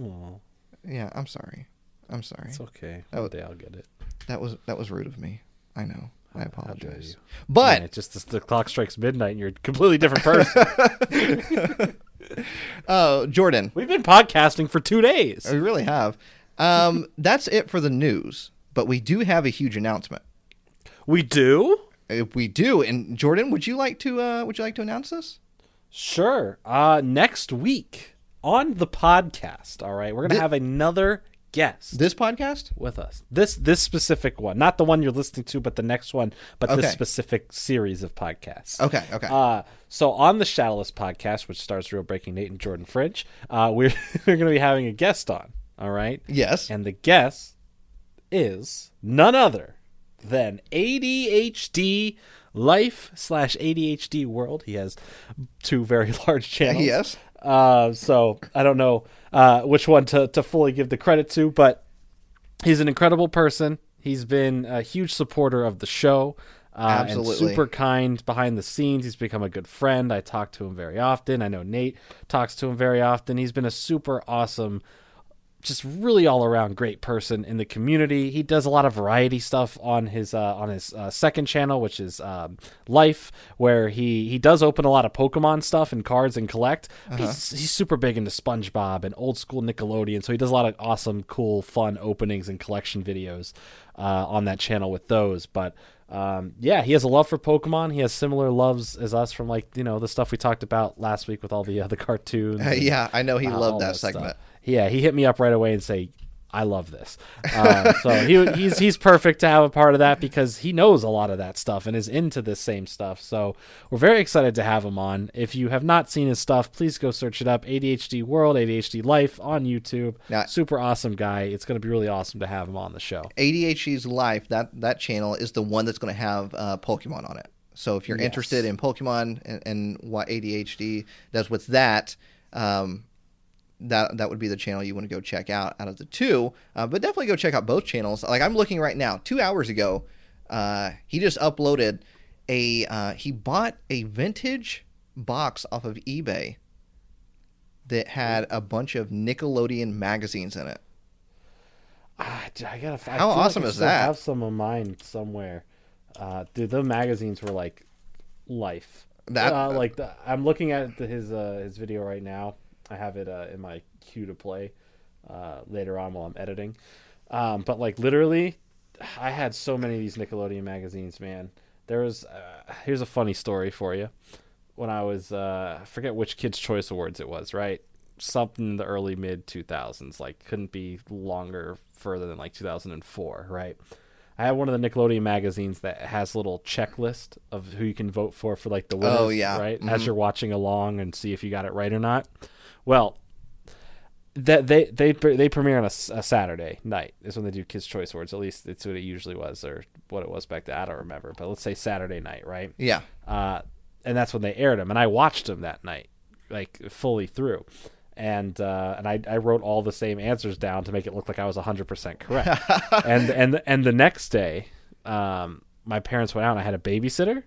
Oh, Yeah, I'm sorry. I'm sorry. it's okay. One day I'll get it. That was that was rude of me. I know. I apologize. But Man, it just the clock strikes midnight and you're a completely different person. oh, Jordan, We've been podcasting for two days. we really have. Um, that's it for the news. But we do have a huge announcement. We do? We do, and Jordan, would you like to uh, would you like to announce this? Sure. Uh next week on the podcast, all right, we're gonna Thi- have another guest This podcast? with us. This this specific one. Not the one you're listening to, but the next one, but Okay. this specific series of podcasts. Okay, okay. Uh, so on the Shadowless podcast, which stars Real Breaking Nate and Jordan Fringe, uh, we're we're going to be having a guest on. All right, yes. and the guest is none other than ADHD Life slash ADHD World. He has two very large channels. Yes. Uh, so I don't know uh, which one to, to fully give the credit to, but he's an incredible person. He's been a huge supporter of the show. Uh, Absolutely. And super kind behind the scenes. He's become a good friend. I talk to him very often. I know Nate talks to him very often. He's been a super awesome just really all around great person in the community. He does a lot of variety stuff on his uh, on his uh, second channel, which is um, Life, where he he does open a lot of Pokemon stuff and cards and collect. He's he's super big into SpongeBob and old school Nickelodeon, so he does a lot of awesome, cool, fun openings and collection videos uh, on that channel with those. But um, yeah, he has a love for Pokemon. He has similar loves as us from like you know the stuff we talked about last week with all the uh, the cartoons. and, yeah, I know he uh, loved that that stuff. Yeah, he hit me up right away and say, "I love this." Uh, so he, he's he's perfect to have a part of that because he knows a lot of that stuff and is into this same stuff. So we're very excited to have him on. If you have not seen his stuff, please go search it up. ADHD World, ADHD Life on YouTube. Now- Super awesome guy. It's going to be really awesome to have him on the show. ADHD's Life, that that channel is the one that's going to have uh, Pokemon on it. So if you're Yes. interested in Pokemon and, and what ADHD does with that, um, that that would be the channel you want to go check out out of the two. Uh, but definitely go check out both channels. Like I'm looking right now, two hours ago, uh, he just uploaded a uh, he bought a vintage box off of eBay that had a bunch of Nickelodeon magazines in it. Ah, dude, I gotta. I How feel like awesome I is that? Have some of mine somewhere. Uh, dude, the magazines were like life. That- uh, like the, I'm looking at the, his uh, his video right now. I have it uh, in my queue to play uh, later on while I'm editing. Um, but like literally, I had so many of these Nickelodeon magazines, man. There was uh, here's a funny story for you. When I was uh, I forget which Kids Choice Awards it was, right? Something in the early mid 2000s, like couldn't be longer further than like 2004, right? I have one of the Nickelodeon magazines that has a little checklist of who you can vote for for like the winners, Oh, yeah. right? Mhm. As you're watching along and see if you got it right or not. Well, that they they they premiere on a Saturday night is when they do Kids Choice Awards. At least it's what it usually was, or what it was back then. I don't remember, but let's say Saturday night, right? Yeah. uh, and that's when they aired them. And I watched them that night, like fully through, and uh, and I, I wrote all the same answers down to make it look like I was hundred percent correct. and and and the next day, um, my parents went out. and I had a babysitter,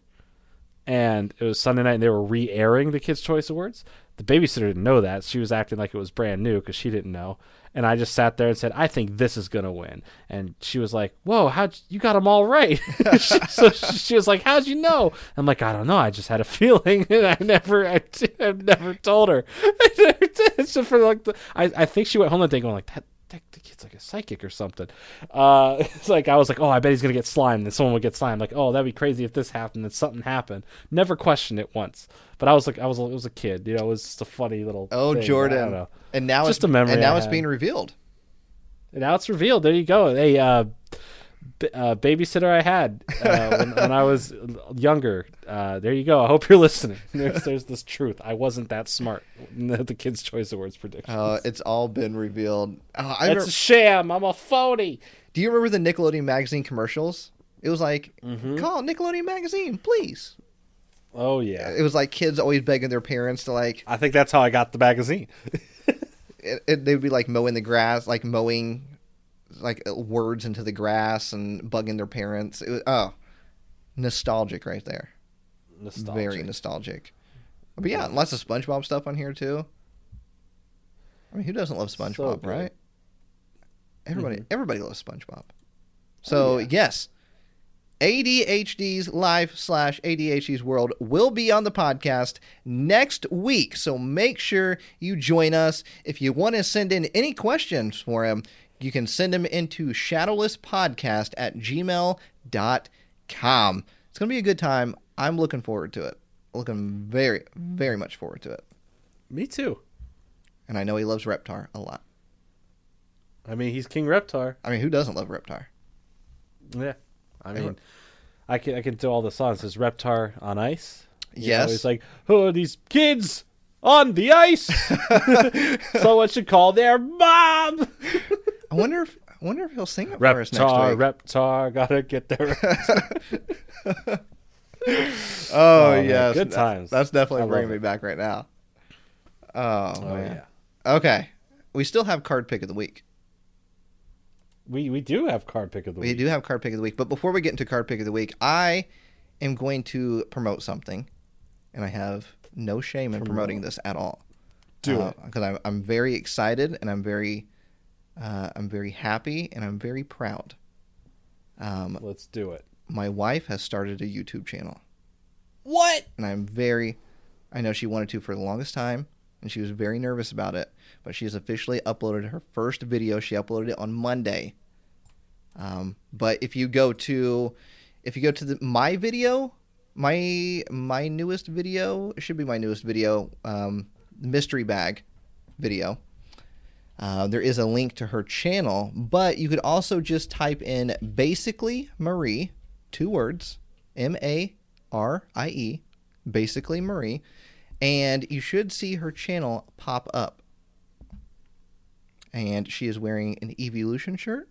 and it was Sunday night, and they were re-airing the Kids' Choice Awards. The babysitter didn't know that. She was acting like it was brand new because she didn't know. And I just sat there and said, "I think this is gonna win." And she was like, "Whoa, how you got them all right?" so she was like, "How'd you know?" I'm like, "I don't know. I just had a feeling." And I never, I, I never told her. So for like, the, I, I think she went home that day going like, "That, that the kid's like a psychic or something." Uh, it's like I was like, "Oh, I bet he's gonna get slimed." And someone would get slimed. Like, "Oh, that'd be crazy if this happened." And something happened. Never questioned it once. But I was like, I was, it was a kid. You know, it was just a funny little. Oh, thing. I Jordan. And now Just it's a memory and now I it's had. being revealed. And now it's revealed. There you go. Hey, uh, uh, babysitter I had uh, when, when I was younger. Uh, there you go. I hope you're listening. There's, there's this truth. I wasn't that smart. The, the Kids' Choice Awards prediction. Uh, it's all been revealed. Oh, I it's remember, a sham. I'm a phony. do you remember the Nickelodeon magazine commercials? It was like, Mm-hmm. call Nickelodeon magazine, please. Oh yeah. It was like kids always begging their parents to like. I think that's how I got the magazine. It, it, they would be like mowing the grass, like mowing, like uh, words into the grass and bugging their parents. It was, oh, nostalgic right there. Nostalgic. Very nostalgic. But yeah, lots of SpongeBob stuff on here too. I mean, who doesn't love SpongeBob, good. right? Everybody, Mhm. everybody loves SpongeBob. So yeah. yes, ADHD's life slash ADHD's world will be on the podcast next week. So make sure you join us. If you want to send in any questions for him, you can send them into shadowlesspodcast at gmail.com. It's going to be a good time. I'm looking forward to it. Looking very, very much forward to it. Me too. And I know he loves Reptar a lot. I mean, he's King Reptar. I mean, who doesn't love Reptar? Yeah. I mean, Everyone- I can I can do all the songs. There's Reptar on ice. You know, Yes. it's like, who are these kids on the ice? Someone should call their mom. I wonder if I wonder if he'll sing it for us next Reptar, week. Reptar, gotta get there. oh, Oh, man, good times. That's definitely bringing it. me back right now. Oh, oh man. yeah, Okay, we still have card pick of the week. we we do have card pick of the We week. We do have card pick of the week, but before we get into card pick of the week, I am going to promote something, and I have no shame in promoting this at all. Do uh, it. because I'm I'm very excited and I'm very Uh, I'm very happy and I'm very proud. Um, Let's do it. my wife has started a YouTube channel, What? and I'm very. I know she wanted to for the longest time, and she was very nervous about it. But she has officially uploaded her first video. She uploaded it on Monday. Um, but if you go to, if you go to the my video, my my newest video it should be my newest video, um, mystery bag video. Uh, there is a link to her channel, but you could also just type in basically Marie, two words, M A R I E, basically Marie, and you should see her channel pop up. And she is wearing an Evolution shirt.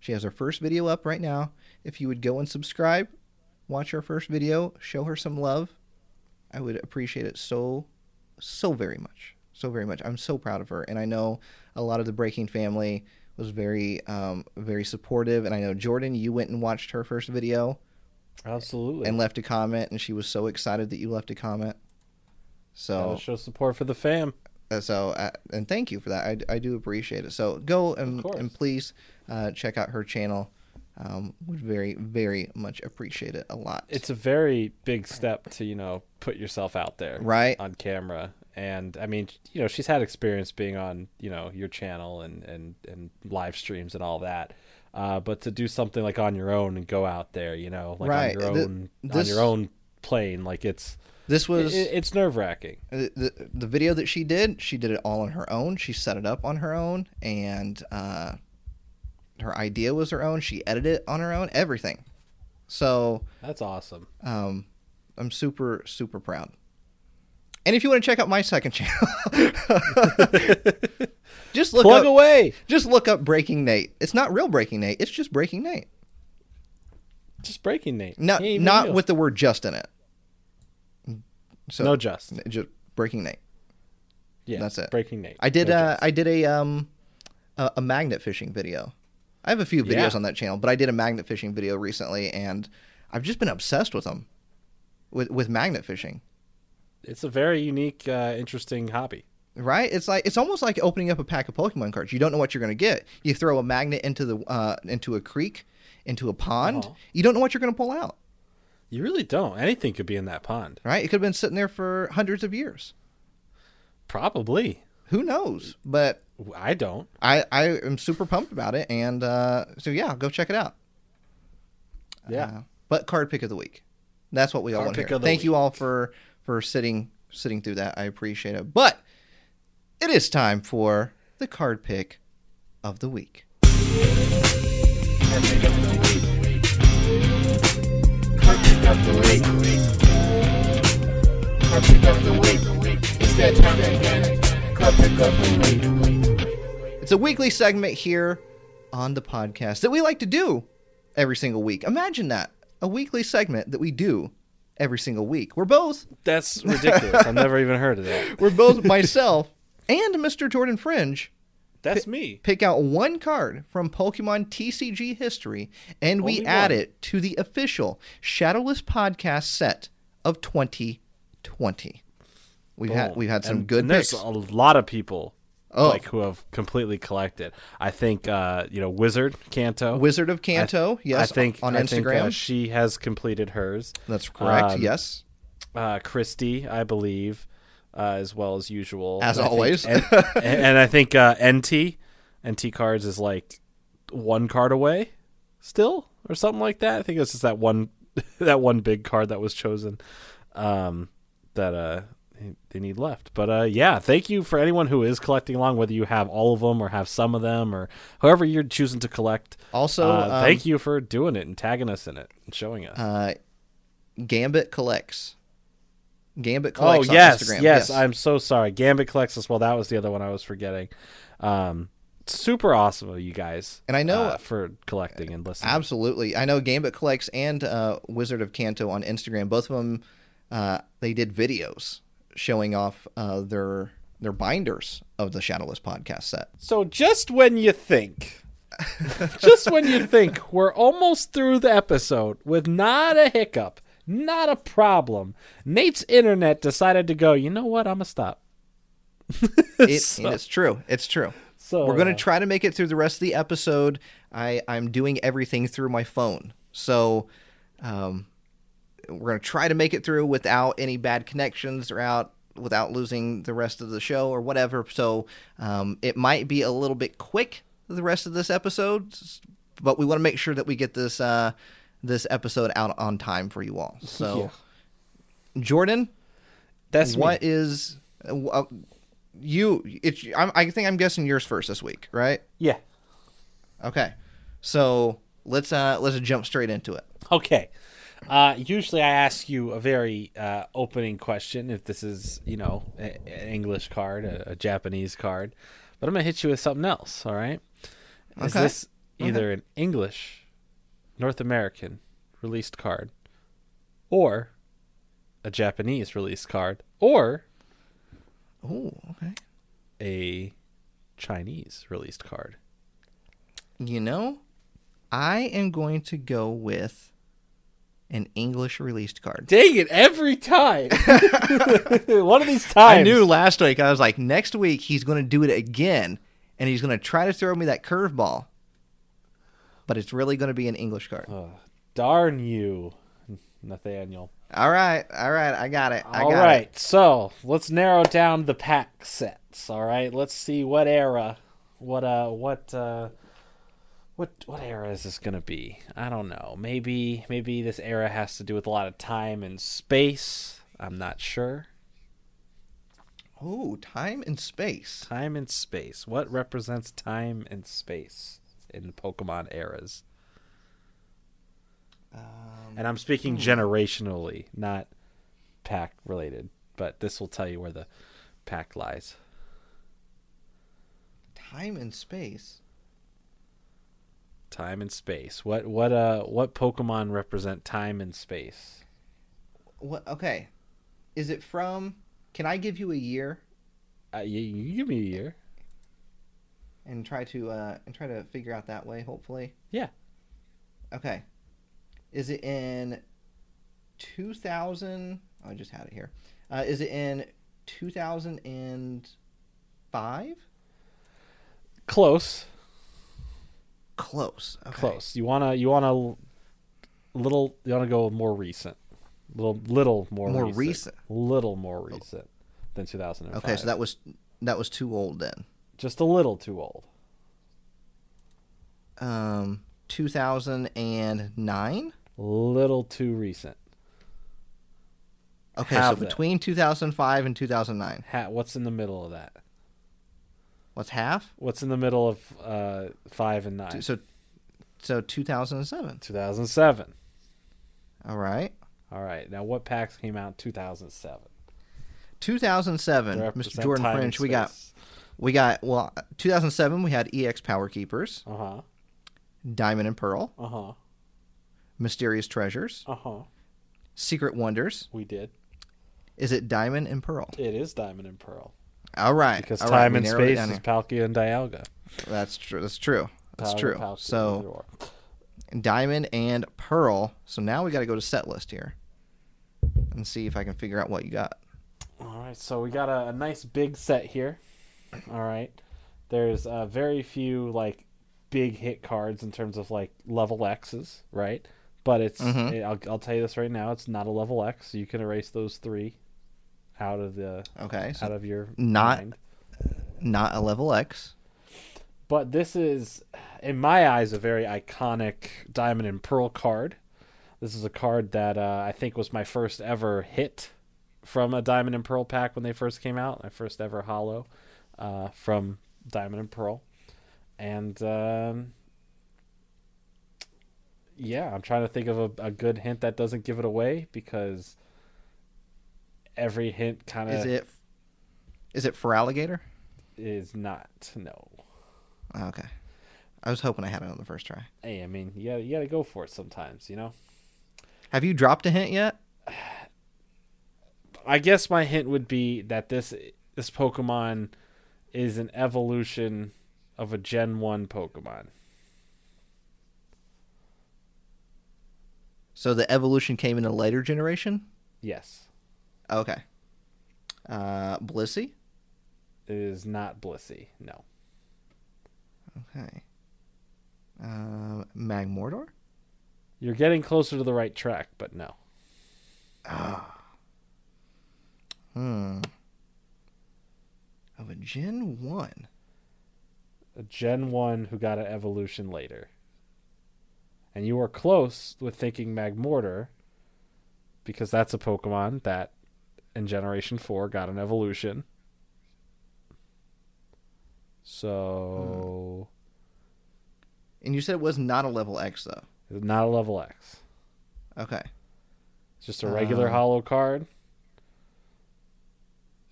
She has her first video up right now. If you would go and subscribe, watch her first video, show her some love, I would appreciate it so, so very much. So very much. I'm so proud of her. And I know a lot of the Breaking family was very, um, very supportive. And I know, Jordan, you went and watched her first video Absolutely. and left a comment, and she was so excited that you left a comment. So, Gotta show support for the fam. uh, so, uh, and thank you for that. I, I do appreciate it. So, go and, and please uh, check out her channel. Um, would very, very much appreciate it a lot. It's a very big step to you know put yourself out there right. on camera. And I mean, you know, she's had experience being on, you know, your channel and and and live streams and all that. Uh, but to do something like on your own and go out there, you know, like Right. on your own on this- your own plane, like it's This was it, it's nerve wracking. the, the the video that she did. She did it all on her own. She set it up on her own, and uh, her idea was her own. She edited it on her own. Everything. So That's awesome. um, I'm super super proud. And if you want to check out my second channel, just look Plug up away. just look up Breaking Nate. It's not real Breaking Nate. It's just Breaking Nate. Just breaking Nate. Not He ain't even not real. with the word just in it. So no just. just Breaking Nate. Yeah, that's it. Breaking Nate. I did No uh. I did a um a, a magnet fishing video. I have a few videos Yeah. on that channel, but I did a magnet fishing video recently, and I've just been obsessed with them, with with magnet fishing. It's a very unique, uh, interesting hobby. Right? It's like it's almost like opening up a pack of Pokemon cards. You don't know what you're going to get. You throw a magnet into the uh, into a creek, into a pond. Uh-huh. You don't know what you're going to pull out. You really don't. Anything could be in that pond. Right? It could have been sitting there for hundreds of years. Probably. Who knows? But I don't. I I am super pumped about it, and uh, so yeah, go check it out. Yeah. Uh, but card pick of the week. That's what we all want to pick hear. of the Thank you all for for sitting sitting through that. I appreciate it. But it is time for the card pick of the week. It's a weekly segment here on the podcast that we like to do every single week. Imagine that. A weekly segment that we do every single week. We're both That's ridiculous. I've never even heard of that. we're both myself and Mr. Jordan Fringe That's me. pick out one card from Pokemon TCG history and we Only add it to the official Shadowless podcast set of 2020. We've had we've had some And- good and there's picks. a lot of people Oh. like who have completely collected. I think uh, you know Wizard Kanto. Wizard of Kanto, yes, I think on I think, Instagram. uh, she has completed hers. That's correct. um, yes. Uh, Christy, I believe, uh, as well as usual. As And I think- always. and, and I think uh, NT NT cards is like one card away still, or something like that. I think it's just that one that one big card that was chosen um, that uh, they need left. But uh, yeah, thank you for anyone who is collecting along, whether you have all of them or have some of them or however you're choosing to collect. Also, uh, um, thank you for doing it and tagging us in it and showing us. Uh, Gambit collects. Gambit Oh collects on yes, Instagram. yes, I'm so sorry. Gambit collects as well. That was the other one I was forgetting. Um, super awesome of you guys. And I know- uh, for collecting and listening. Absolutely. I know Gambit collects and uh, Wizard of Kanto on Instagram. Both of them, uh, they did videos showing off uh, their their binders of the Shadowless podcast set. So just when you think, just when you think we're almost through the episode with not a hiccup, not a problem, Nate's internet decided to go. You know what? I'm gonna stop. It, So- it's true. It's true. So We're gonna uh, try to make it through the rest of the episode. I I'm doing everything through my phone, so um, we're gonna try to make it through without any bad connections or out without losing the rest of the show or whatever. So um, it might be a little bit quick the rest of this episode, but we want to make sure that we get this uh, this episode out on time for you all. So, Jordan, That's what me. is uh, you? It's I'm, I think I'm guessing yours first this week, right? Yeah. Okay, so let's uh let's jump straight into it. Okay. Uh, usually I ask you a very uh, opening question if this is, you know, a- an English card, a, a Japanese card. But I'm going to hit you with something else, all right? Is this either an English, North American released card, or a Japanese released card, or Oh, okay. a Chinese released card? You know, I am going to go with an English released card. Dang it, every time. One of these times. I knew last week. I was like, next week he's going to do it again, and he's going to try to throw me that curveball. But it's really going to be an English card. Oh, darn you, Nathaniel. All right, all right, I got it. I All got right, it. so let's narrow down the pack sets. All right, let's see what era, what uh, what uh, what what era is this gonna be? I don't know. Maybe maybe this era has to do with a lot of time and space. I'm not sure. Oh, time and space. Time and space. What represents time and space in Pokemon eras? Um, And I'm speaking generationally, not pack related. But this will tell you where the pack lies. time and space. Time and space. What what uh what Pokemon represent time and space? What? Okay, is it from? Can I give you a year Uh, you, you give me a year. and try to uh and try to figure out that way? Hopefully. Yeah. Okay. Is it in 2000? Oh, I just had it here. Uh, is it in 2005? Close. Close. Okay. Close. You wanna you wanna little you wanna go more recent. Little little more More recent. recent. Little more recent than 2005. Okay, so that was that was too old then. just a little too old. Um, 2009. Little too recent. Okay, Have so that. between 2005 and 2009. Ha- what's in the middle of that? What's half? What's in the middle of uh, five and nine? So, so 2007. 2007. All right. All right. Now, what packs came out in 2007? 2007, Mr. Jordan French. We got we got well, 2007 we had EX Power Keepers, Uh huh. Diamond and Pearl, Uh huh. Mysterious Treasures, Uh huh. Secret Wonders. We did. Is it Diamond and Pearl? It is Diamond and Pearl All right. because all right, time we and space is. Palkia and Dialga. That's true. That's true. That's true. Palkia, So. Diamond and Pearl. So now we got to go to set list here and see if I can figure out what you got. All right, so we got a, a nice big set here. All right, there's uh, very few like big hit cards in terms of like level X's, right? But it's Mhm. it- I'll, I'll tell you this right now, it's not a level X. So you can erase those three out of the Okay. So out of your not- mind. not a level X. But this is, in my eyes, a very iconic Diamond and Pearl card. This is a card that uh, I think was my first ever hit from a Diamond and Pearl pack when they first came out. My first ever holo uh, from Diamond and Pearl. And um, yeah, I'm trying to think of a, a good hint that doesn't give it away because every hint kind of. Is it? Is it Feraligatr? is not. No. Oh, okay. I was hoping I had it on the first try. Hey, I mean, you gotta, you gotta go for it sometimes, you know? Have you dropped a hint yet? I guess my hint would be that this this Pokemon is an evolution of a Gen 1 Pokemon. So the evolution came in a later generation. Yes. Okay. Uh, Blissey. It is not Blissey. No. Okay. Uh? You're getting closer to the right track, but no. Ah. Hmm. Of a Gen 1. A Gen 1 who got an evolution later. And you were close with thinking Magmortar because that's a Pokemon that in Generation 4 got an evolution. So, And you said it was not a level X, though. not a level X. Okay. It's just a regular Um, holo card.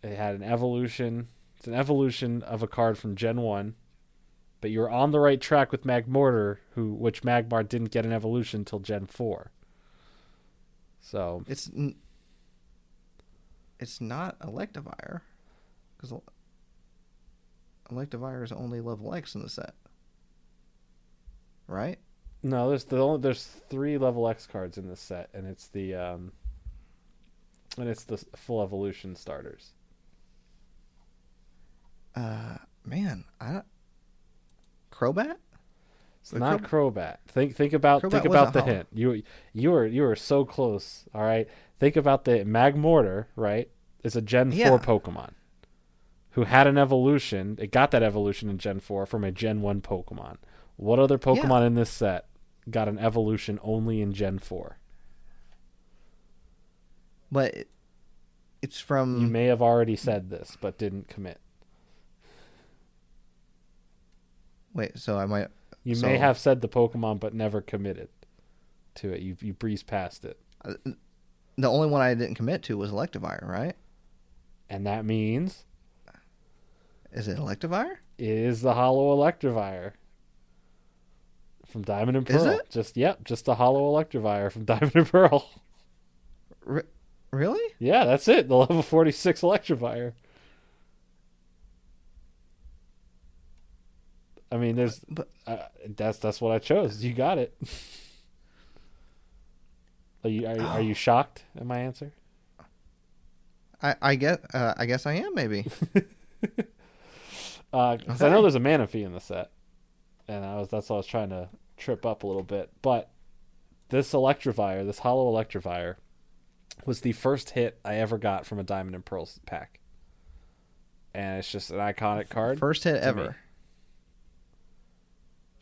It had an evolution. It's an evolution of a card from Gen 1. But you were on the right track with Magmortar, who which Magmar didn't get an evolution until Gen 4. So, It's it's not Electivire because Electivire is only level X in the set, right? no, there's the only there's 3 level X cards in this set and it's the um and it's the full evolution starters. Uh, man, I don't... Crobat. It's The not Crobat. Think think about Crobat think about the hint. You you were you were so close. All right. Think about the Magmortar. Right, It's a Gen Yeah. four Pokemon who had an evolution. It got that evolution in Gen four from a Gen one Pokemon. What other Pokemon in this set got an evolution only in Gen four? But it's from You may have already said this, but didn't commit. wait. So I might. You So- may have said the Pokemon, but never committed to it. You you breezed past it, uh, The only one I didn't commit to was Electivire, right? and that means Is it Electivire? is the holo Electivire from Diamond and Pearl. Is it? Just yep, just the holo Electivire from Diamond and Pearl. Re- really? Yeah, that's it. The level forty six Electivire. I mean, there's But- uh, that's that's what I chose. You got it. Are you are, are you shocked at my answer? I I get. Uh, I guess I am maybe. Uh 'cause I know there's a Manaphy in the set, and I was that's what I was trying to trip up a little bit. But this Electivire, this Holo Electivire, was the first hit I ever got from a Diamond and Pearl pack, and it's just an iconic card. First hit ever. me.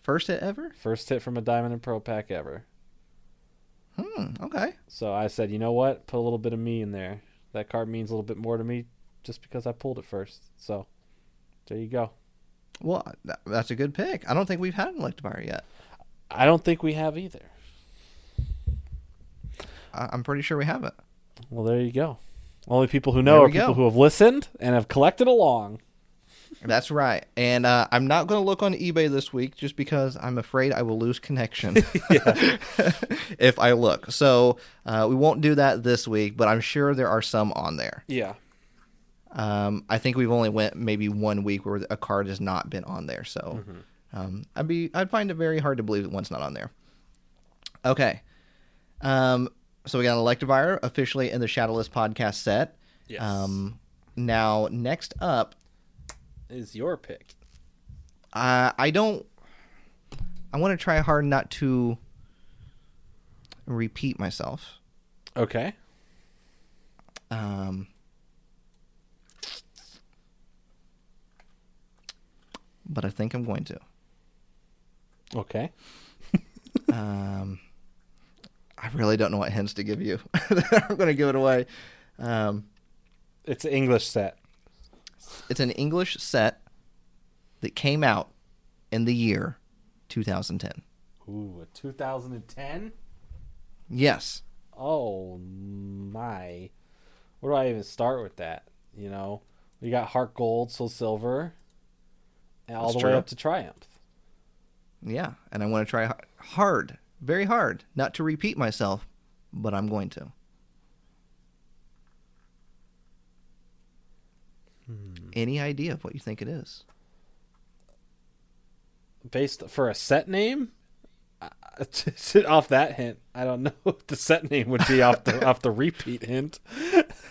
First hit ever? First hit from a Diamond and Pearl pack ever. Hmm. Okay. So I said, you know what? Put a little bit of me in there. That card means a little bit more to me just because I pulled it first. So there you go. Well, that, that's a good pick. I don't think we've had an Electivire yet. I don't think we have either. I, I'm pretty sure we haven't. Well, there you go. Only people who know are we people who have listened and have collected along. That's right. And uh, I'm not going to look on eBay this week just because I'm afraid I will lose connection if I look. So uh, we won't do that this week, but I'm sure there are some on there. Yeah. Um, I think we've only went maybe one week where a card has not been on there. So um, I'd be I'd find it very hard to believe that one's not on there. Okay. Um, so we got an Electivire officially in the Shadowless podcast set. Yes. Um, now next up is your pick. Uh, I don't. I want to try hard not to repeat myself. Okay. Um, but I think I'm going to. Okay. Um, I really don't know what hints to give you. I'm going to give it away. Um, It's an English set. It's an English set that came out in the year 2010. Ooh, a 2010? Yes. Oh my. Where do I even start with that? You know, we got Heart Gold, Soul Silver, and all That's the way up to Triumph. Yeah, and I want to try hard, very hard, not to repeat myself, but I'm going to. Any idea of what you think it is? Based for a set name, uh, off that hint, I don't know what the set name would be off the off the repeat hint.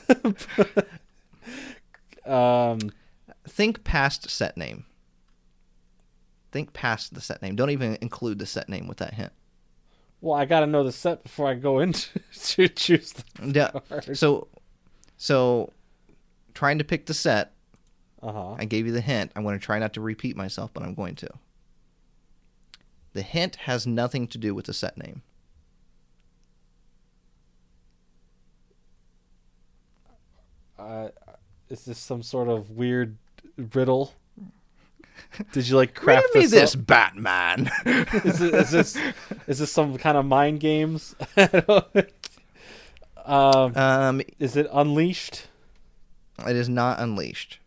um, Think past set name. think past the set name. Don't even include the set name with that hint. Well, I got to know the set before I go into to choose the Yeah. card. So, so trying to pick the set. Uh huh. I gave you the hint. I'm going to try not to repeat myself, but I'm going to. The hint has nothing to do with the set name. Uh, is this some sort of weird riddle? Did you like craft Give me this? this? Batman. Is, it, is this is this some kind of mind games? um, um, is it unleashed? It is not unleashed.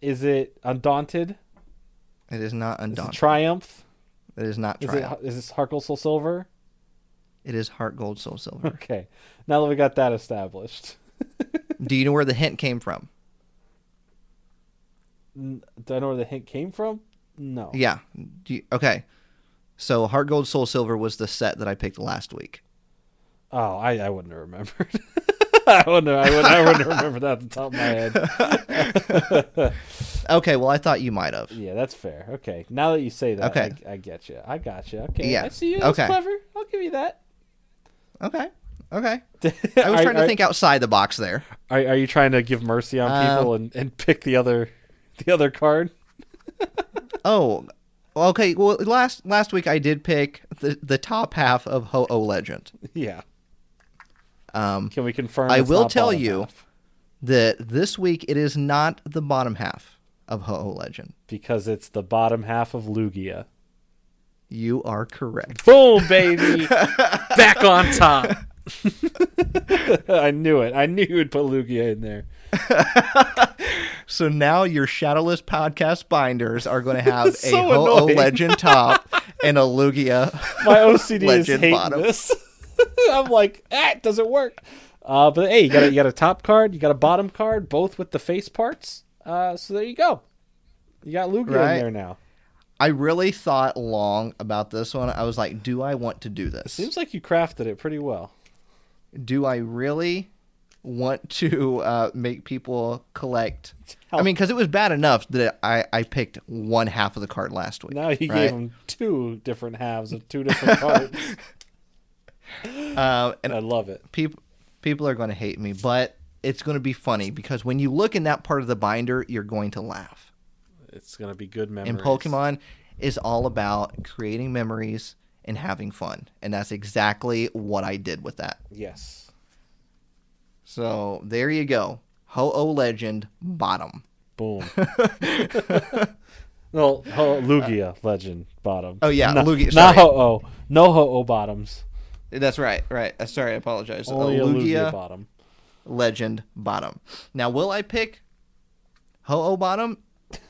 Is it undaunted? It is not Is it undaunted. triumph? it is not Is triumph. it is this Heart Gold Soul Silver? it is heart gold soul silver. Okay, now that we got that established, do you know where the hint came from? Do I know where the hint came from? No. Yeah. You, okay. So heart gold soul silver was the set that I picked last week. Oh, I, I wouldn't have remembered. I wouldn't. I wouldn't. I wouldn't remember that at the top of my head. Okay, well I thought you might have. Yeah, that's fair. Okay, now that you say that, Okay. I, I get you. I got you. Okay, Yeah. I see you. That's Okay. clever. I'll give you that. Okay. Okay. I was Are- trying to are- think outside the box there. Are, are you trying to give mercy on Um, people and, and pick the other the other card? Oh, okay. Well, last last week I did pick the the top half of Ho Oh Legend. Yeah. Um, Can we confirm? I it's will not tell you- half? that this week it is not the bottom half of Ho Oh Legend. because it's the bottom half of Lugia. You are correct. Boom, baby, back on top. I knew it. I knew you would put Lugia in there. So now your Shadowless podcast binders are going to have a Ho Oh annoying. Legend top and a Lugia. My OCD is Legend hating bottom. this. I'm like, ah, it doesn't work. Uh, but hey, you got a, you got a top card, you got a bottom card, both with the face parts. Uh, so there you go. You got Lugia Right. in there now. I really thought long about this one. I was like, do I want to do this? Seems like you crafted it pretty well. do I really want to uh, make people collect? How- I mean, because it was bad enough that I, I picked one half of the card last week. Now you right? gave him two different halves of two different cards. Uh, and I love it. people people are going to hate me, but it's going to be funny because when you look in that part of the binder, you're going to laugh. It's gonna be good memories. And Pokemon is all about creating memories and having fun, and that's exactly what I did with that. Yes. So there you go, Ho Oh Legend bottom. Boom. well, ho- Lugia legend bottom. Oh, yeah, no, Lugia- Not ho oh. No ho oh bottoms. That's right, right. Uh, sorry, I apologize. Only Uh, a Lugia Lugia bottom. Legend bottom. Now, will I pick Ho Oh bottom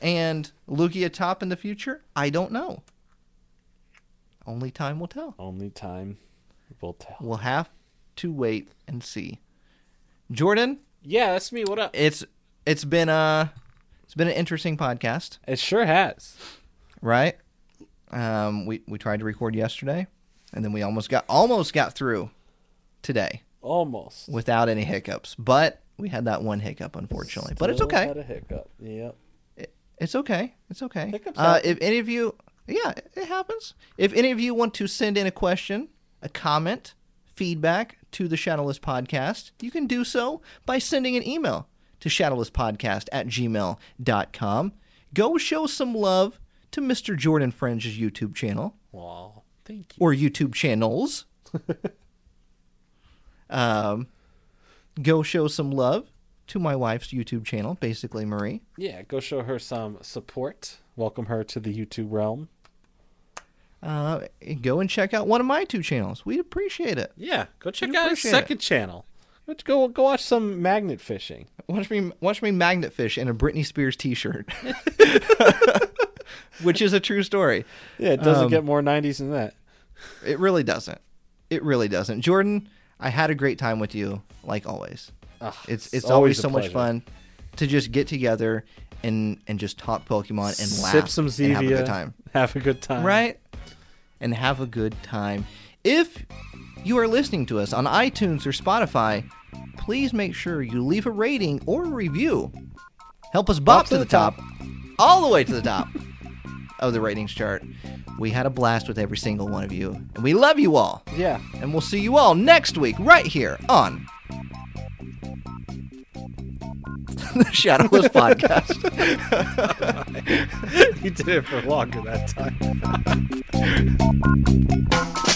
and Lugia top in the future? I don't know. Only time will tell. Only time will tell. We'll have to wait and see. Jordan, Yeah, that's me. What up? it's it's been a it's been an interesting podcast, It sure has. right? Um, we we tried to record yesterday, and then we almost got almost got through today Almost. without any hiccups, but we had that one hiccup unfortunately. but it's okay. Had a hiccup. Yep. It's okay. It's okay. Hiccups Uh, if any of you, yeah, it happens. If any of you want to send in a question, a comment, feedback to the Shadowless Podcast, you can do so by sending an email to shadowlesspodcast at gmail.com. Go show some love to Mr. Jordan Fringe's YouTube channel Well, thank you. or YouTube channels. um, go show some love to my wife's YouTube channel, basically Marie. Yeah, go show her some support. Welcome her to the YouTube realm. uh, go and check out one of my two channels. We'd appreciate it. Yeah, go check We'd out his second channel. Let's go go watch some magnet fishing. Watch me watch me magnet fish in a Britney Spears T-shirt, which is a true story. Yeah, it doesn't Um, get more 90s than that. It really doesn't. It really doesn't. Jordan, I had a great time with you, like always. Ugh, It's it's always, a so much fun to just get together and and just talk Pokemon and laugh Sip some Zevia. and have a good time. Have a good time. right? And have a good time. If you are listening to us on iTunes or Spotify, please make sure you leave a rating or a review. Help us bop, to, the top, all the way to the top. of the ratings chart. We had a blast with every single one of you, and we love you all. Yeah. And we'll see you all next week, right here on the Shadowless Podcast. you did it for longer that time.